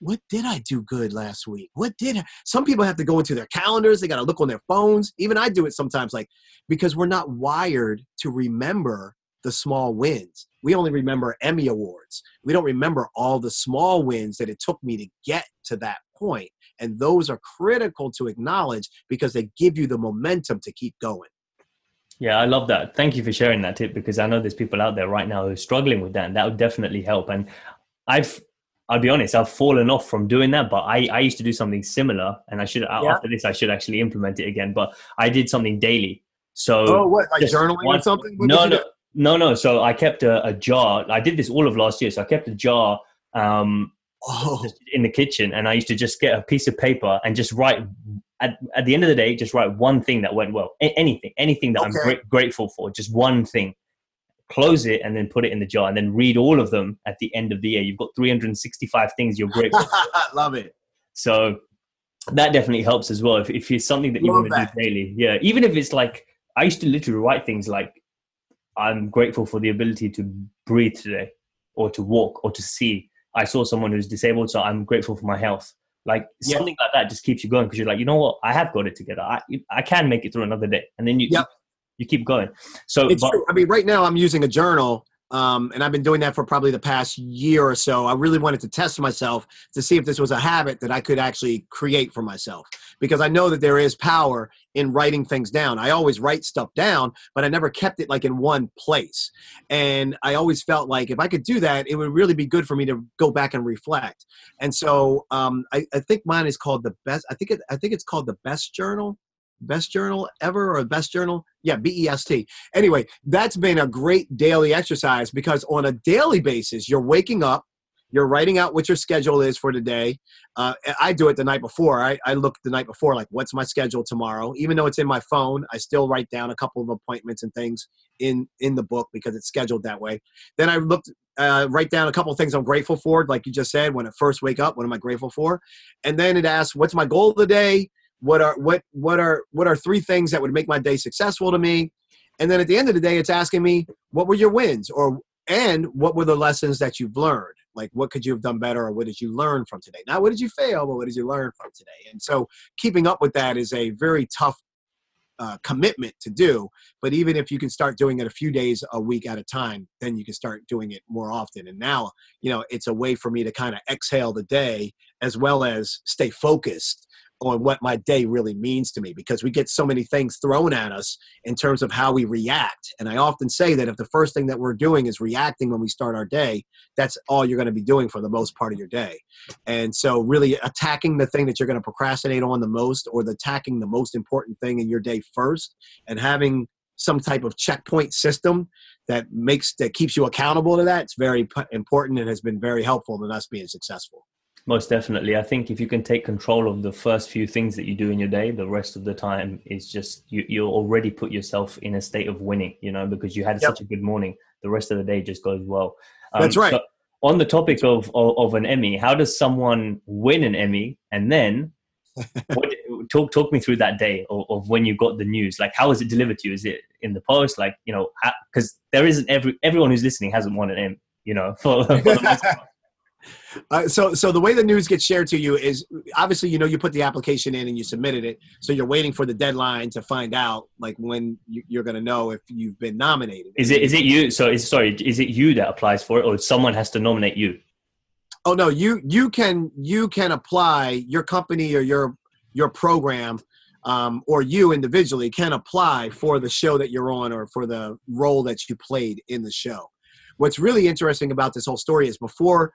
what did I do good last week? What did I? some people have to go into their calendars? They got to look on their phones. Even I do it sometimes, like because we're not wired to remember the small wins. We only remember Emmy awards. We don't remember all the small wins that it took me to get to that point. And those are critical to acknowledge because they give you the momentum to keep going. Yeah, I love that. Thank you for sharing that tip because I know there's people out there right now who are struggling with that, and that would definitely help. And I've, I'll be honest, I've fallen off from doing that, but I, I used to do something similar, and I should yeah. after this I should actually implement it again. But I did something daily. So oh, what like journaling one, or something? What no, no, no, no. So I kept a, a, jar. I did this all of last year. So I kept a jar um, oh. in the kitchen, and I used to just get a piece of paper and just write at, at the end of the day, just write one thing that went well. A- anything, anything that okay. I'm grateful for, just one thing. Close it and then put it in the jar and then read all of them at the end of the year. You've got 365 things you're grateful for. Love it. So that definitely helps as well. If, if it's something that you Love want to that. do daily. Yeah. Even if it's like, I used to literally write things like, I'm grateful for the ability to breathe today or to walk or to see. I saw someone who's disabled, so I'm grateful for my health. Like yeah. something like that just keeps you going because you're like, you know what, I have got it together. I I can make it through another day, and then you yep. You keep going. So it's but, true. I mean, right now I'm using a journal um, and I've been doing that for probably the past year or so. I really wanted to test myself to see if this was a habit that I could actually create for myself because I know that there is power in writing things down. I always write stuff down, but I never kept it like in one place. And I always felt like if I could do that, it would really be good for me to go back and reflect. And so um, I, I, think mine is called the best. I think it, I think it's called the best journal best journal ever or best journal? Yeah best anyway that's been a great daily exercise because on a daily basis you're waking up you're writing out what your schedule is for today. Uh, i do it the night before. I, I look the night before like what's my schedule tomorrow? Even though it's in my phone i still write down a couple of appointments and things in in the book because it's scheduled that way. Then i looked uh, write down a couple of things i'm grateful for like you just said when i first wake up what am i grateful for? And then it asks what's my goal of the day what are what what are what are three things that would make my day successful to me? And then at the end of the day it's asking me what were your wins? Or and what were the lessons that you've learned? Like what could you have done better or what did you learn from today? Not what did you fail but what did you learn from today? And so keeping up with that is a very tough uh, commitment to do. But even if you can start doing it a few days a week at a time then you can start doing it more often. And now you know it's a way for me to kind of exhale the day as well as stay focused on what my day really means to me because we get so many things thrown at us in terms of how we react. And I often say that if the first thing that we're doing is reacting when we start our day, that's all you're going to be doing for the most part of your day. And so, really attacking the thing that you're going to procrastinate on the most or the attacking the most important thing in your day first and having some type of checkpoint system that makes that keeps you accountable to that it's very important and has been very helpful in us being successful most definitely. I think if you can take control of the first few things that you do in your day, the rest of the time is just you you already put yourself in a state of winning, you know, because you had yep. such a good morning. The rest of the day just goes well. Um, That's right. So on the topic of, of, of an Emmy, how does someone win an Emmy and then what, talk talk me through that day of, of, when you got the news like how was it delivered to you is it in the post like you know because there isn't every everyone who's listening hasn't won an Emmy you know for, for Uh, so, so the way the news gets shared to you is obviously, you know, you put the application in and you submitted it. So you're waiting for the deadline to find out, like when you're going to know if you've been nominated. Is it is it you? So, is sorry, is it you that applies for it, or someone has to nominate you? Oh no, you you can you can apply. Your company or your your program um, or you individually can apply for the show that you're on or for the role that you played in the show. What's really interesting about this whole story is before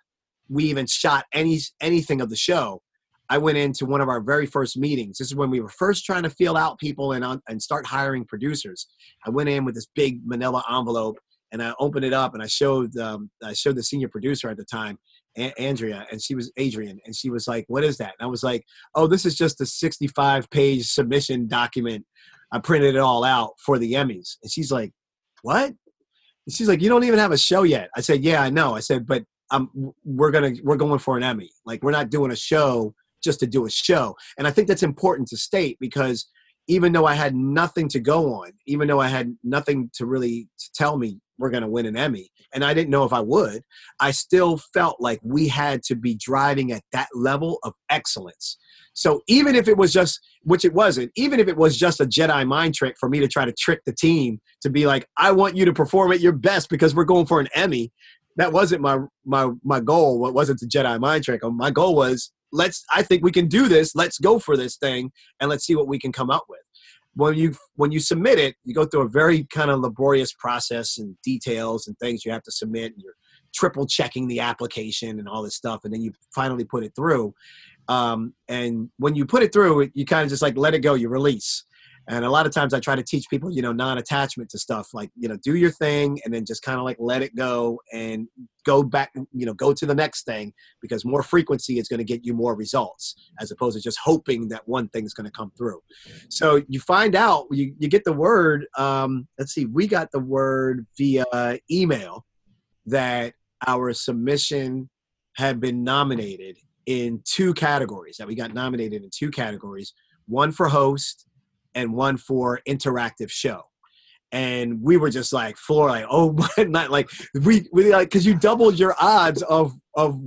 we even shot any anything of the show, I went into one of our very first meetings. This is when we were first trying to feel out people and and start hiring producers. I went in with this big Manila envelope and I opened it up and I showed um, I showed the senior producer at the time, a- Andrea, and she was Adrian, and she was like, "What is that?" And I was like, "Oh, this is just a 65 page submission document. I printed it all out for the Emmys." And she's like, "What?" And she's like, "You don't even have a show yet." I said, "Yeah, I know." I said, "But um, we're gonna we're going for an Emmy. Like we're not doing a show just to do a show. And I think that's important to state because even though I had nothing to go on, even though I had nothing to really tell me we're going to win an Emmy, and I didn't know if I would, I still felt like we had to be driving at that level of excellence. So even if it was just, which it wasn't, even if it was just a Jedi mind trick for me to try to trick the team to be like, I want you to perform at your best because we're going for an Emmy, that wasn't my my my goal. What wasn't the Jedi mind trick? My goal was let's. I think we can do this. Let's go for this thing and let's see what we can come up with. when you when you submit it, you go through a very kind of laborious process and details and things you have to submit. And you're triple checking the application and all this stuff, and then you finally put it through. Um, and when you put it through, you kind of just like let it go. You release. And a lot of times I try to teach people, you know, non-attachment to stuff like, you know, do your thing and then just kind of like let it go and go back, you know, go to the next thing because more frequency is going to get you more results as opposed to just hoping that one thing is going to come through. So you find out, you, you get the word, um, let's see, we got the word via email that our submission had been nominated in two categories, that we got nominated in two categories, one for host and one for interactive show. And we were just like floor like oh not like we, we like because you doubled your odds of of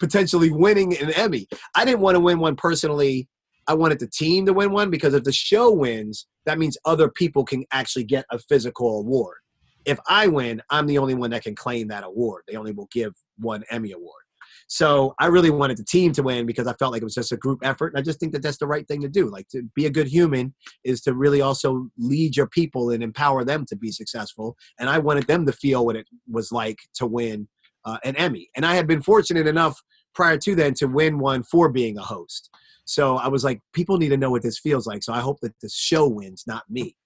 potentially winning an emmy. I didn't want to win one personally. I wanted the team to win one because if the show wins that means other people can actually get a physical award. If i win i'm the only one that can claim that award. They only will give one emmy award so I really wanted the team to win because I felt like it was just a group effort. And I just think that that's the right thing to do. Like to be a good human is to really also lead your people and empower them to be successful. And I wanted them to feel what it was like to win uh, an Emmy. And I had been fortunate enough prior to then to win one for being a host. So I was like, people need to know what this feels like. So I hope that the show wins, not me.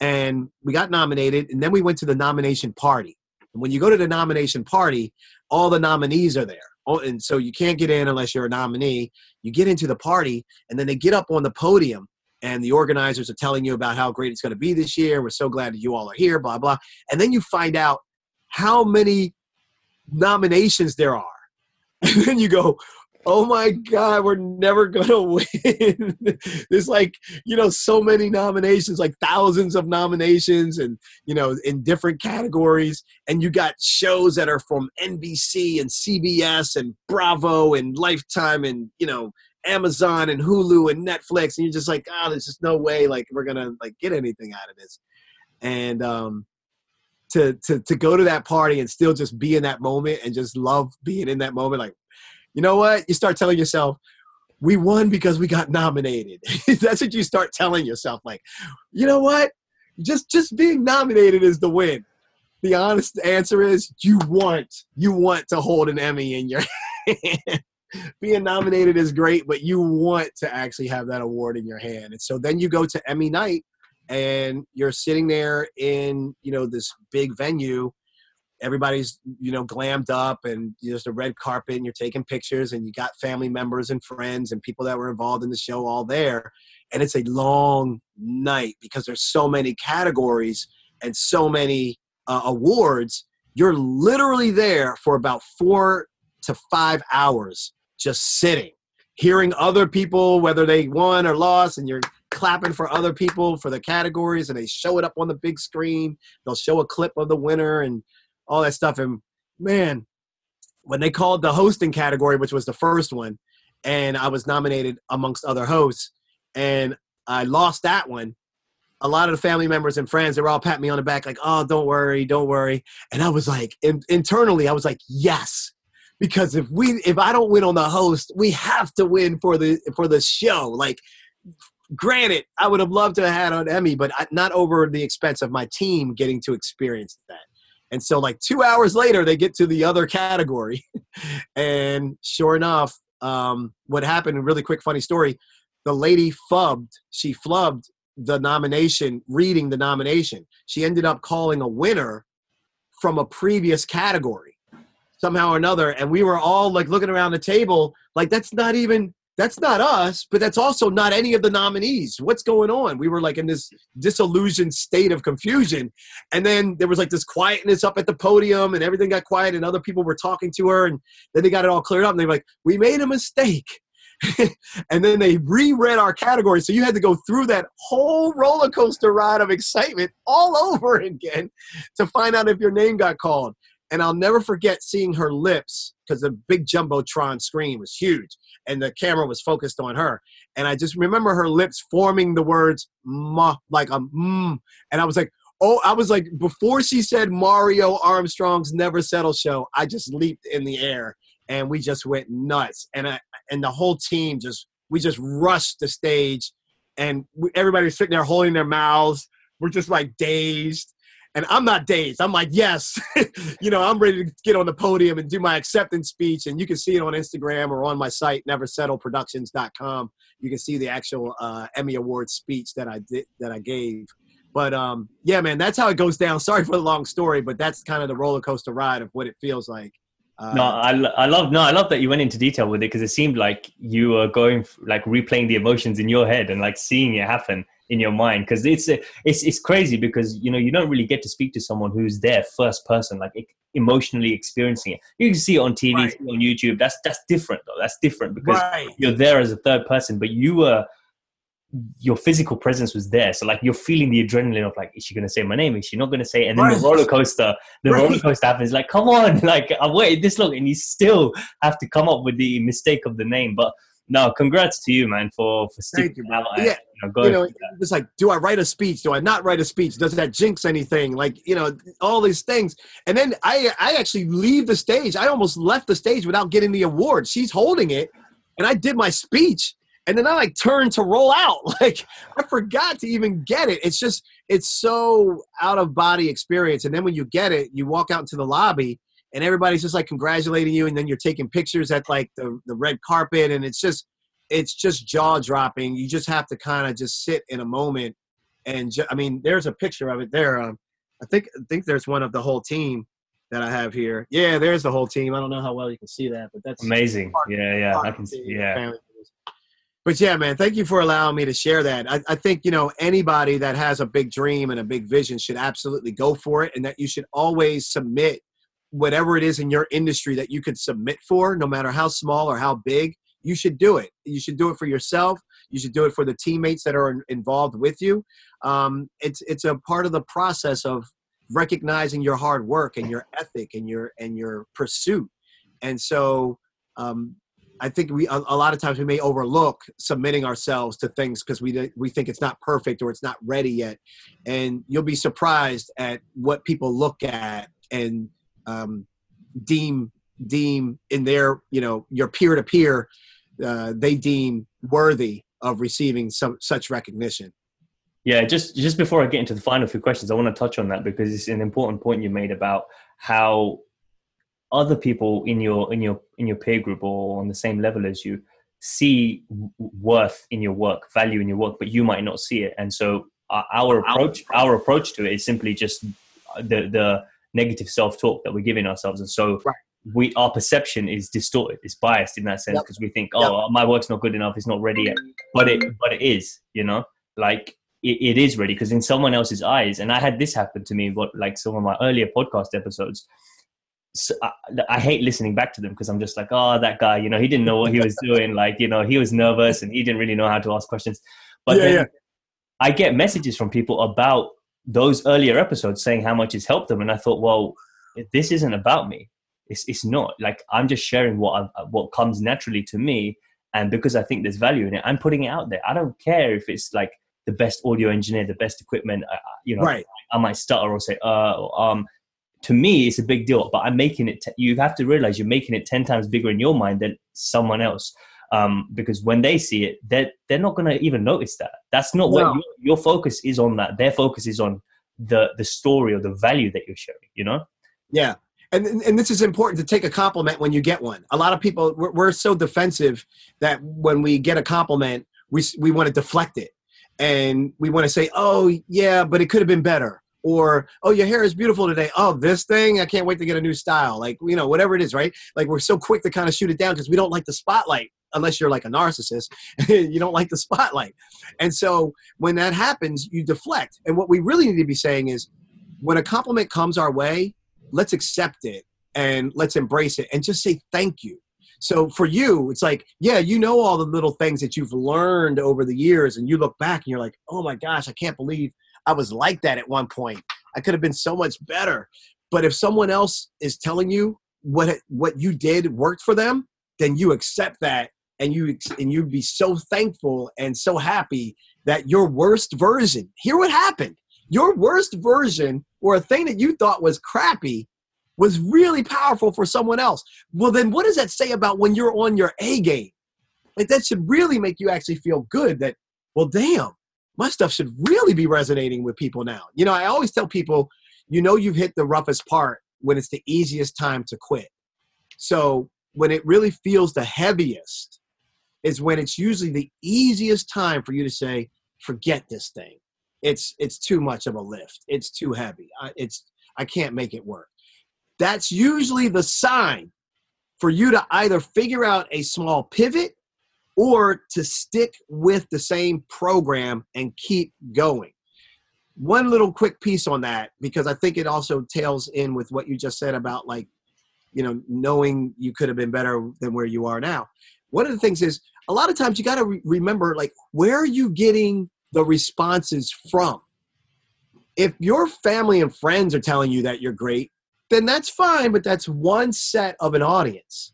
And we got nominated, and then we went to the nomination party. And when you go to the nomination party, all the nominees are there. Oh, and so you can't get in unless you're a nominee. You get into the party, and then they get up on the podium, and the organizers are telling you about how great it's going to be this year. We're so glad that you all are here, blah blah. And then you find out how many nominations there are, and then you go, oh my god we're never gonna win. There's like you know so many nominations like thousands of nominations and you know in different categories. And you got shows that are from nbc and cbs and bravo and lifetime and you know amazon and hulu and netflix. And you're just like oh there's just no way like we're gonna like get anything out of this. And um to to to go to that party and still just be in that moment and just love being in that moment like you know what? You start telling yourself, we won because we got nominated. That's what you start telling yourself. Like, you know what? Just just being nominated is the win. The honest answer is you want you want to hold an Emmy in your hand. Being nominated is great, but you want to actually have that award in your hand. And so then you go to Emmy night and you're sitting there in, you know, this big venue everybody's you know glammed up and there's a red carpet and you're taking pictures and you got family members and friends and people that were involved in the show all there. And it's a long night because there's so many categories and so many uh, awards. You're literally there for about four to five hours just sitting hearing other people whether they won or lost and you're clapping for other people for the categories and they show it up on the big screen. They'll show a clip of the winner and all that stuff. And man, when they called the hosting category, which was the first one, and I was nominated amongst other hosts, and I lost that one. A lot of the family members and friends, they were all patting me on the back, like, "Oh, don't worry, don't worry." And I was like, in, internally, I was like, "Yes," because if we, if I don't win on the host, we have to win for the for the show. Like, granted, I would have loved to have had an Emmy, but not over the expense of my team getting to experience that. And so, like two hours later, they get to the other category. and sure enough, um, what happened, really quick, funny story the lady fubbed, she flubbed the nomination, reading the nomination. She ended up calling a winner from a previous category somehow or another. And we were all like looking around the table, like, that's not even that's not us, but that's also not any of the nominees. What's going on? We were like in this disillusioned state of confusion. And then there was like this quietness up at the podium and everything got quiet and other people were talking to her. And then they got it all cleared up and they were like, we made a mistake. and then they reread our category. So you had to go through that whole roller coaster ride of excitement all over again to find out if your name got called. And I'll never forget seeing her lips because the big jumbotron screen was huge and the camera was focused on her. And I just remember her lips forming the words "ma" like a mm, and I was like, oh, I was like, before she said Mario Armstrong's Never Settle show, I just leaped in the air and we just went nuts. And I and the whole team just we just rushed the stage and we, everybody's sitting there holding their mouths. We're just like dazed. And I'm not dazed. I'm like, yes, you know, I'm ready to get on the podium and do my acceptance speech. And you can see it on Instagram or on my site, neversettleproductions.com. You can see the actual uh, Emmy Award speech that I did that I gave. But um, yeah, man, that's how it goes down. Sorry for the long story, but that's kind of the roller coaster ride of what it feels like. Uh, no, I, I love no, I love that you went into detail with it because it seemed like you were going like replaying the emotions in your head and like seeing it happen in your mind because it's uh, it's it's crazy because you know you don't really get to speak to someone who's there first person like emotionally experiencing it. You can see it on TV, right. on YouTube. That's that's different though. That's different because right. you're there as a third person, but you were your physical presence was there. So like you're feeling the adrenaline of like, is she gonna say my name? Is she not gonna say? It? And then right. the roller coaster, the roller coaster happens. Like, come on, like uh, I've waited this long, and you still have to come up with the mistake of the name. But no, congrats to you, man, for for sticking you, out. Yeah, you know, you know it's like, do I write a speech? Do I not write a speech? Does that jinx anything? Like, you know, all these things. And then I I actually leave the stage. I almost left the stage without getting the award. She's holding it, and I did my speech and then I like turned to roll out. Like I forgot to even get it. It's just it's so out of body experience. And then when you get it, you walk out into the lobby and everybody's just like congratulating you, and then you're taking pictures at like the, the red carpet, and it's just it's just jaw dropping. You just have to kind of just sit in a moment. And ju- I mean, there's a picture of it there. Um, I think I think there's one of the whole team that I have here. Yeah, there's the whole team. I don't know how well you can see that, but that's amazing. Yeah, yeah, I can see. Yeah but yeah, man, thank you for allowing me to share that. I, I, think, you know, anybody that has a big dream and a big vision should absolutely go for it and that you should always submit whatever it is in your industry that you could submit for, no matter how small or how big. You should do it. You should do it for yourself. You should do it for the teammates that are involved with you. Um, it's it's a part of the process of recognizing your hard work and your ethic and your and your pursuit. And so um, I think we a, a, lot of times we may overlook submitting ourselves to things because we we think it's not perfect or it's not ready yet, and you'll be surprised at what people look at and um, deem deem in their you know your peer to peer they deem worthy of receiving some such recognition. Yeah, just just before I get into the final few questions, I want to touch on that because it's an important point you made about how other people in your in your in your peer group or on the same level as you see worth in your work value in your work but you might not see it and so uh, our approach our approach to it is simply just the the negative self-talk that we're giving ourselves and so right. We our perception is distorted it's biased in that sense because yep. we think oh yep. my work's not good enough it's not ready yet but it but it is you know like it, it is ready because in someone else's eyes and i had this happen to me what like some of my earlier podcast episodes so I, I, hate listening back to them because I'm just like, oh, that guy, you know, he didn't know what he was doing. Like, you know, he was nervous and he didn't really know how to ask questions. But yeah, yeah. I get messages from people about those earlier episodes saying how much it's helped them, and I thought, well, this isn't about me. It's it's not like I'm just sharing what I, what comes naturally to me, and because I think there's value in it, I'm putting it out there. I don't care if it's like the best audio engineer, the best equipment. you know, right. I might stutter or say, uh, or, um to me it's a big deal but i'm making it t- you have to realize you're making it 10 times bigger in your mind than someone else um, because when they see it they're, they're not going to even notice that that's not no. what your, your focus is on that their focus is on the the story or the value that you're sharing you know yeah and and this is important to take a compliment when you get one. A lot of people we're, we're so defensive that when we get a compliment we we want to deflect it. And we want to say oh yeah but it could have been better. Or oh your hair is beautiful today. Oh this thing? I can't wait to get a new style. Like you know whatever it is right? Like we're so quick to kind of shoot it down because we don't like the spotlight unless you're like a narcissist. You don't like the spotlight. And so when that happens you deflect. And what we really need to be saying is when a compliment comes our way let's accept it and let's embrace it and just say thank you so for you, it's like, yeah, you know all the little things that you've learned over the years, and you look back and you're like, oh my gosh, I can't believe I was like that at one point. I could have been so much better. But if someone else is telling you what what you did worked for them, then you accept that and you and you'd be so thankful and so happy that your worst version. Hear what happened. Your worst version or a thing that you thought was crappy was really powerful for someone else. Well, then what does that say about when you're on your A game? Like that should really make you actually feel good that well, damn, my stuff should really be resonating with people now. You know, I always tell people, you know, you've hit the roughest part when it's the easiest time to quit. So when it really feels the heaviest is when it's usually the easiest time for you to say, forget this thing. It's it's too much of a lift. It's too heavy. I, it's I can't make it work. That's usually the sign for you to either figure out a small pivot or to stick with the same program and keep going. One little quick piece on that, because I think it also tails in with what you just said about like, you know, knowing you could have been better than where you are now. One of the things is a lot of times you got to re- remember, like, where are you getting the responses from? If your family and friends are telling you that you're great, then that's fine, but that's one set of an audience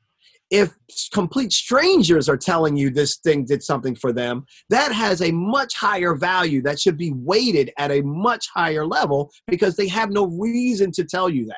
if complete strangers are telling you this thing did something for them, that has a much higher value. That should be weighted at a much higher level because they have no reason to tell you that.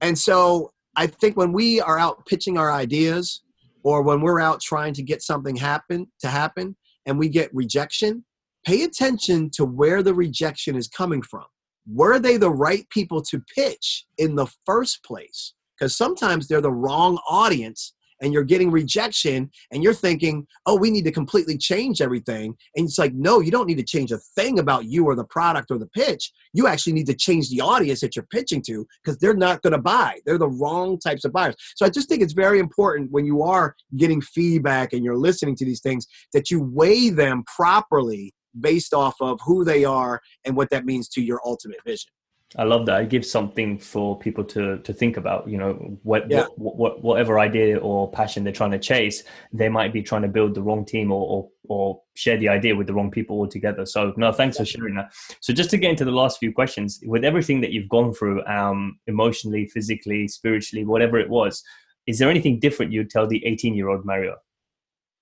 And so I think when we are out pitching our ideas or when we're out trying to get something happen to happen and we get rejection, pay attention to where the rejection is coming from. Were they the right people to pitch in the first place? because sometimes they're the wrong audience and you're getting rejection and you're thinking, oh, we need to completely change everything. And it's like, no, you don't need to change a thing about you or the product or the pitch. You actually need to change the audience that you're pitching to because they're not going to buy. They're the wrong types of buyers. So I just think it's very important when you are getting feedback and you're listening to these things that you weigh them properly based off of who they are and what that means to your ultimate vision. I love that. It gives something for people to to think about. You know, what, yeah. what, what, whatever idea or passion they're trying to chase, they might be trying to build the wrong team or, or, or share the idea with the wrong people altogether. So, no, thanks for sharing that. So, just to get into the last few questions, with everything that you've gone through, um, emotionally, physically, spiritually, whatever it was, is there anything different you'd tell the 18 year old Mario?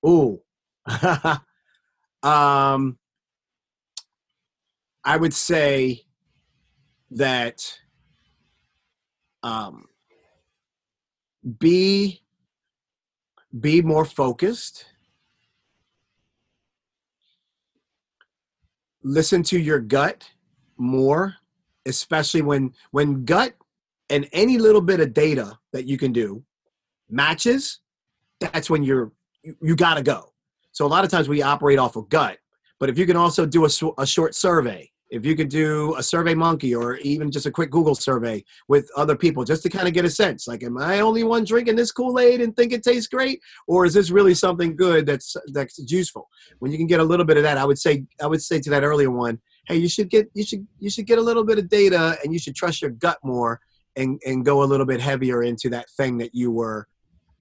Ooh, um, I would say that um, be be more focused. Listen to your gut more especially when when gut and any little bit of data that you can do matches that's when you're you, you got to go. So a lot of times we operate off of gut but if you can also do a, a short survey if you could do a survey monkey or even just a quick google survey with other people just to kind of get a sense like am i only one drinking this kool-aid and think it tastes great? Or is this really something good that's that's useful? When you can get a little bit of that i would say i would say to that earlier one hey you should get you should you should get a little bit of data and you should trust your gut more and and go a little bit heavier into that thing that you were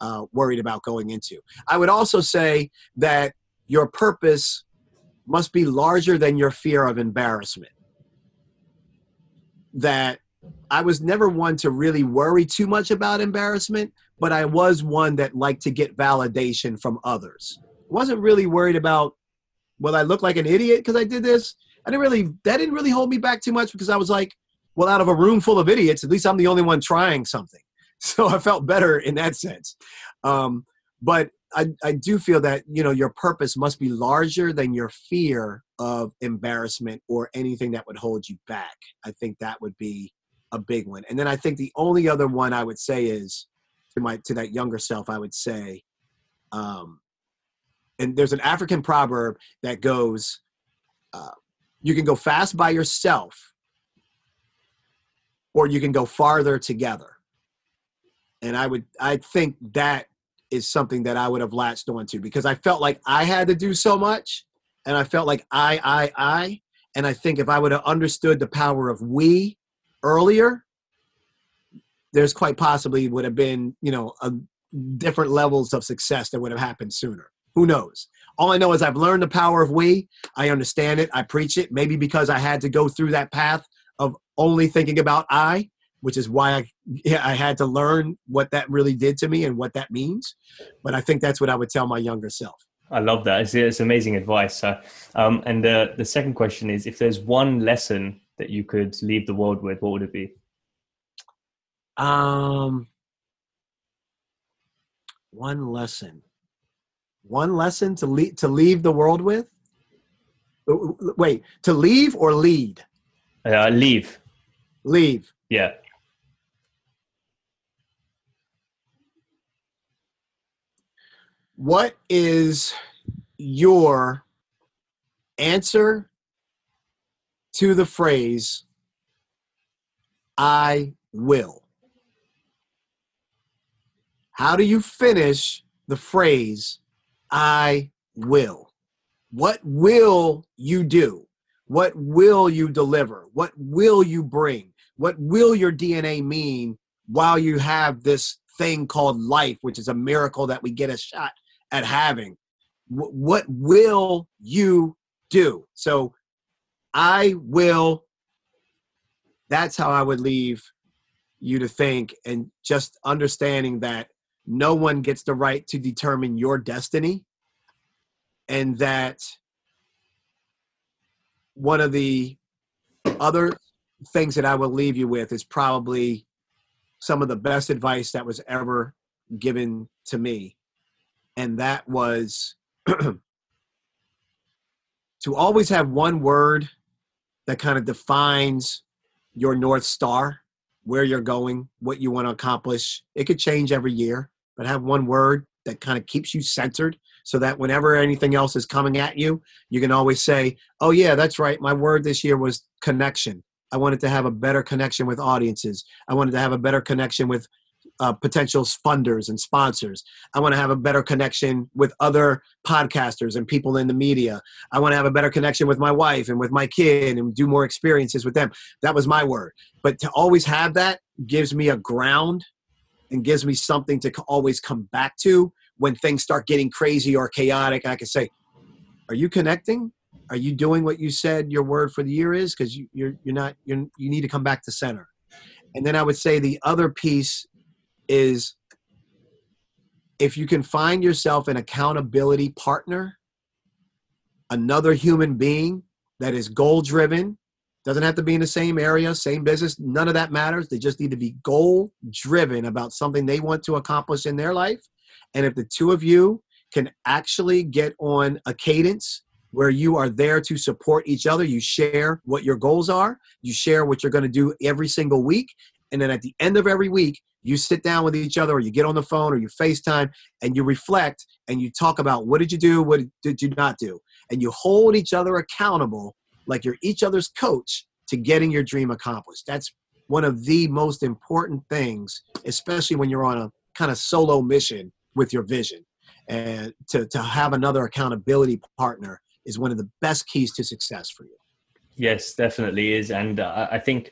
uh, worried about going into. I would also say that your purpose must be larger than your fear of embarrassment. That I was never one to really worry too much about embarrassment, but I was one that liked to get validation from others. wasn't really worried about, will I look like an idiot because I did this? I didn't really, that didn't really hold me back too much because I was like, well, out of a room full of idiots, at least I'm the only one trying something. So I felt better in that sense. Um, but I, I do feel that you know your purpose must be larger than your fear of embarrassment or anything that would hold you back. I think that would be a big one. And then I think the only other one I would say is to my to that younger self. I would say, um, and there's an African proverb that goes, uh, "You can go fast by yourself, or you can go farther together." And I would I think that is something that I would have latched onto because I felt like I had to do so much and I felt like I, I, I. And I think if I would have understood the power of we earlier, there's quite possibly would have been, you know, a, different levels of success that would have happened sooner. Who knows? All I know is I've learned the power of we. I understand it. I preach it. Maybe because I had to go through that path of only thinking about I which is why I yeah, I had to learn what that really did to me and what that means. But I think that's what I would tell my younger self. I love that. It's, it's amazing advice. Uh, um, and the the second question is, if there's one lesson that you could leave the world with, what would it be? Um, one lesson. One lesson to leave to leave the world with. Wait, to leave or lead? Uh, leave. Leave. Yeah. What is your answer to the phrase I will? How do you finish the phrase I will? What will you do? What will you deliver? What will you bring? What will your DNA mean while you have this thing called life, which is a miracle that we get a shot at having? what will you do? So I will. That's how I would leave you to think, and just understanding that no one gets the right to determine your destiny, and that one of the other things that I will leave you with is probably some of the best advice that was ever given to me. And that was to always have one word that kind of defines your North Star, where you're going, what you want to accomplish. It could change every year, but have one word that kind of keeps you centered so that whenever anything else is coming at you, you can always say, Oh, yeah, that's right. My word this year was connection. I wanted to have a better connection with audiences. I wanted to have a better connection with uh, potential funders and sponsors. I want to have a better connection with other podcasters and people in the media. I want to have a better connection with my wife and with my kid and do more experiences with them. That was my word. But to always have that gives me a ground and gives me something to always come back to when things start getting crazy or chaotic. I can say, "Are you connecting? Are you doing what you said your word for the year is? Because you, you're you're not you're, you need to come back to center." And then I would say the other piece is if you can find yourself an accountability partner, another human being that is goal driven, doesn't have to be in the same area, same business, none of that matters. They just need to be goal driven about something they want to accomplish in their life. And if the two of you can actually get on a cadence where you are there to support each other, you share what your goals are, you share what you're going to do every single week. And then at the end of every week, you sit down with each other or you get on the phone or you FaceTime and you reflect and you talk about what did you do, what did you not do. And you hold each other accountable like you're each other's coach to getting your dream accomplished. That's one of the most important things, especially when you're on a kind of solo mission with your vision. And to, to have another accountability partner is one of the best keys to success for you. Yes, definitely is. And uh, I think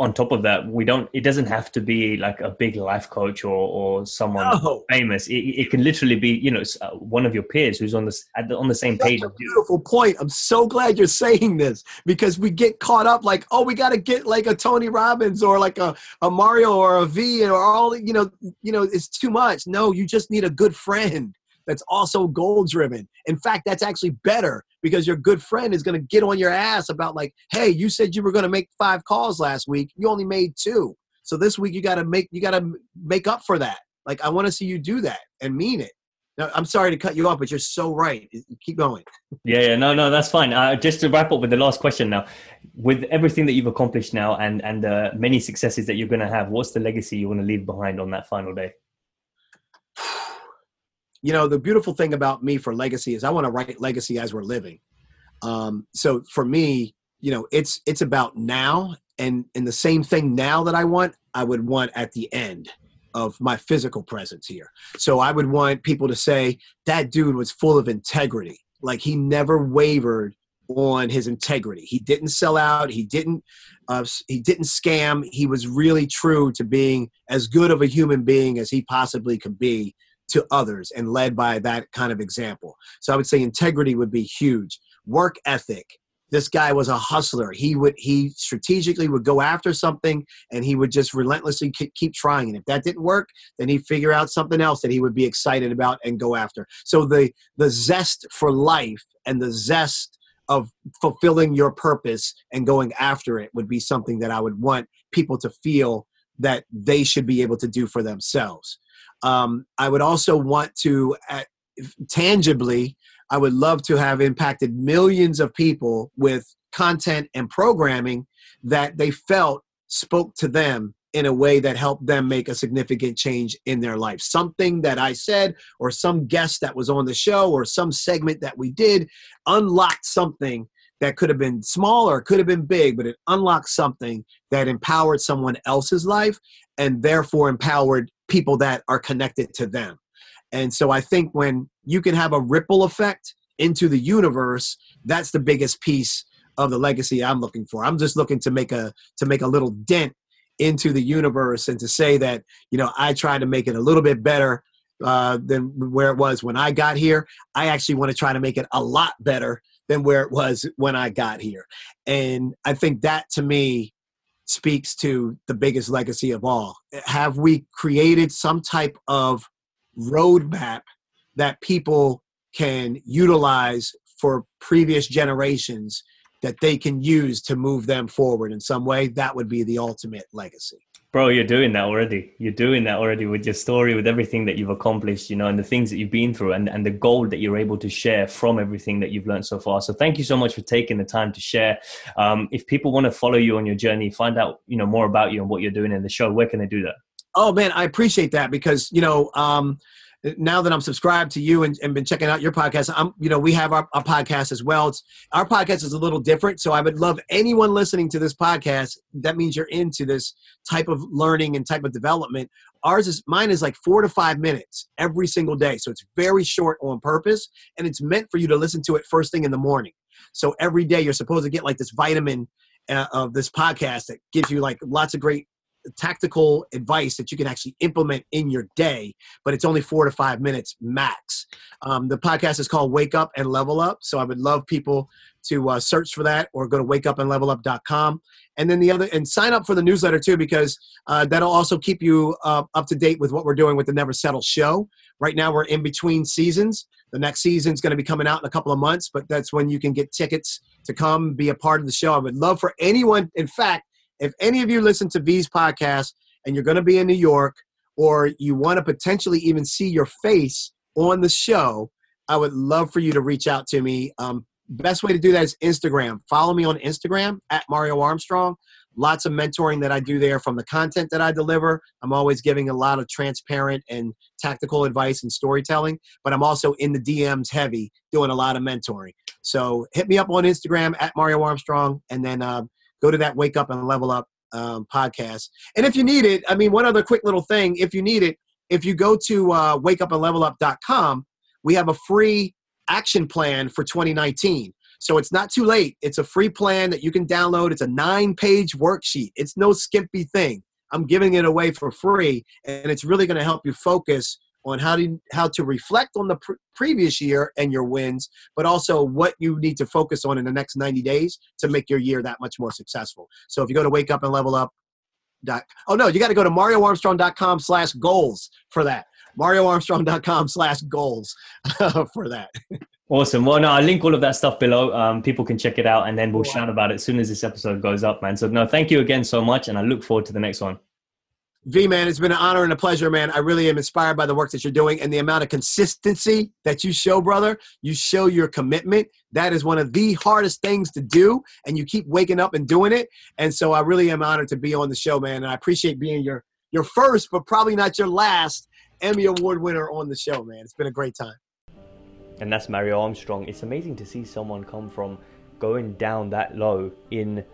on top of that, we don't. It doesn't have to be like a big life coach or or someone no. famous. It, it, can literally be you know uh, one of your peers who's on the on the same That's page. A beautiful point. I'm so glad you're saying this because we get caught up like, oh, we got to get like a Tony Robbins or like a, a Mario or a V or all you know. You know, it's too much. No, you just need a good friend that's also goal driven. In fact, that's actually better because your good friend is going to get on your ass about like, hey, you said you were going to make five calls last week, you only made two. So this week you got to make you got to make up for that. Like I want to see you do that and mean it. Now, I'm sorry to cut you off, but you're so right. Keep going. Yeah, yeah, no, no, that's fine. Uh, just to wrap up with the last question now, with everything that you've accomplished now and and uh, many successes that you're going to have, what's the legacy you want to leave behind on that final day? You know, the beautiful thing about me for legacy is I want to write legacy as we're living. Um, so for me, you know, it's it's about now and and the same thing now that I want, I would want at the end of my physical presence here. So I would want people to say that dude was full of integrity. Like he never wavered on his integrity. He didn't sell out. He didn't. Uh, he didn't scam. He was really true to being as good of a human being as he possibly could be to others and led by that kind of example. So I would say integrity would be huge. Work ethic. This guy was a hustler. He would he strategically would go after something and he would just relentlessly keep trying. And if that didn't work, then he'd figure out something else that he would be excited about and go after. So the the zest for life and the zest of fulfilling your purpose and going after it would be something that I would want people to feel that they should be able to do for themselves. Um, I would also want to tangibly I would love to have impacted millions of people with content and programming that they felt spoke to them in a way that helped them make a significant change in their life. Something that I said, or some guest that was on the show, or some segment that we did unlocked something that could have been small or could have been big, but it unlocked something that empowered someone else's life and therefore empowered people that are connected to them. And so I think when you can have a ripple effect into the universe, that's the biggest piece of the legacy I'm looking for. I'm just looking to make a to make a little dent into the universe and to say that you know I try to make it a little bit better uh, than where it was when I got here. I actually want to try to make it a lot better than where it was when I got here. And I think that to me speaks to the biggest legacy of all. Have we created some type of roadmap that people can utilize for previous generations that they can use to move them forward in some way? That would be the ultimate legacy. Bro, you're doing that already. You're doing that already with your story, with everything that you've accomplished, you know, and the things that you've been through and, and the gold that you're able to share from everything that you've learned so far. So thank you so much for taking the time to share. Um, if people want to follow you on your journey, find out, you know, more about you and what you're doing in the show, where can they do that? Oh man, I appreciate that because, you know, um, now that I'm subscribed to you and, and been checking out your podcast, I'm you know we have our, our podcast as well. It's, our podcast is a little different, so I would love anyone listening to this podcast. That means you're into this type of learning and type of development. Ours is mine is like four to five minutes every single day, so it's very short on purpose, and it's meant for you to listen to it first thing in the morning. So every day you're supposed to get like this vitamin uh, of this podcast that gives you like lots of great tactical advice that you can actually implement in your day, but it's only four to five minutes max. Um, the podcast is called Wake Up and Level Up. So I would love people to uh, search for that or go to wakeupandlevelup.com. And then the other, and sign up for the newsletter too, because uh, that'll also keep you uh, up to date with what we're doing with the Never Settle show. Right now, we're in between seasons. The next season's going to be coming out in a couple of months, but that's when you can get tickets to come be a part of the show. I would love for anyone, in fact, if any of you listen to V's podcast and you're going to be in New York or you want to potentially even see your face on the show, I would love for you to reach out to me. Um, best way to do that is Instagram. Follow me on Instagram at Mario Armstrong. Lots of mentoring that I do there from the content that I deliver. I'm always giving a lot of transparent and tactical advice and storytelling, but I'm also in the DMs heavy doing a lot of mentoring. So hit me up on Instagram at Mario Armstrong and then uh, go to that Wake Up and Level Up um, podcast. And if you need it, I mean, one other quick little thing if you need it, if you go to uh, wakeupandlevelup.com, we have a free action plan for 2019. So it's not too late. It's a free plan that you can download. It's a nine page worksheet, it's no skimpy thing. I'm giving it away for free, and it's really going to help you focus on how to how to reflect on the pr- previous year and your wins, but also what you need to focus on in the next 90 days to make your year that much more successful. So if you go to wake up and level up dot oh no you got to go to marioarmstrong.com slash goals for that. marioarmstrong.com slash goals for that. Awesome. Well no i'll link all of that stuff below. Um, people can check it out and then we'll shout about it as soon as this episode goes up man. So no thank you again so much and i look forward to the next one V man, it's been an honor and a pleasure, man. I really am inspired by the work that you're doing and the amount of consistency that you show, brother. You show your commitment. That is one of the hardest things to do, and you keep waking up and doing it. And so I really am honored to be on the show, man. And I appreciate being your your first, but probably not your last Emmy Award winner on the show, man. It's been a great time. And that's Mario Armstrong. It's amazing to see someone come from going down that low in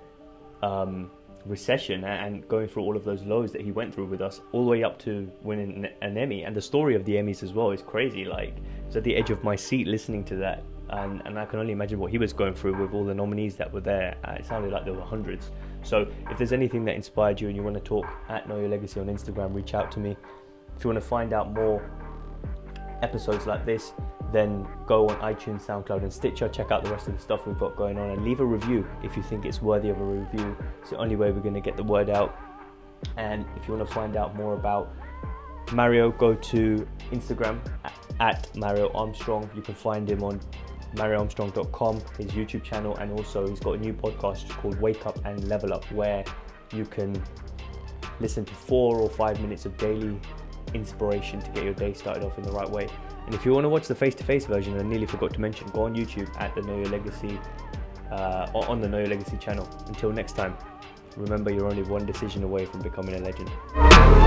um, recession and going through all of those lows that he went through with us, all the way up to winning an Emmy. And the story of the Emmys as well is crazy. Like, it's at the edge of my seat listening to that. And, and I can only imagine what he was going through with all the nominees that were there. Uh, it sounded like there were hundreds. So, if there's anything that inspired you and you want to talk at Know Your Legacy on Instagram, reach out to me. If you want to find out more episodes like this, then go on iTunes, SoundCloud, and Stitcher. Check out the rest of the stuff we've got going on and leave a review if you think it's worthy of a review. It's the only way we're going to get the word out. And if you want to find out more about Mario, go to Instagram at Mario Armstrong. You can find him on marioarmstrong.com, his YouTube channel, and also he's got a new podcast called Wake Up and Level Up where you can listen to four or five minutes of daily inspiration to get your day started off in the right way. And if you want to watch the face-to-face version, I nearly forgot to mention, go on YouTube at the Know Your Legacy uh, on the Know Your Legacy channel. Until next time, remember you're only one decision away from becoming a legend.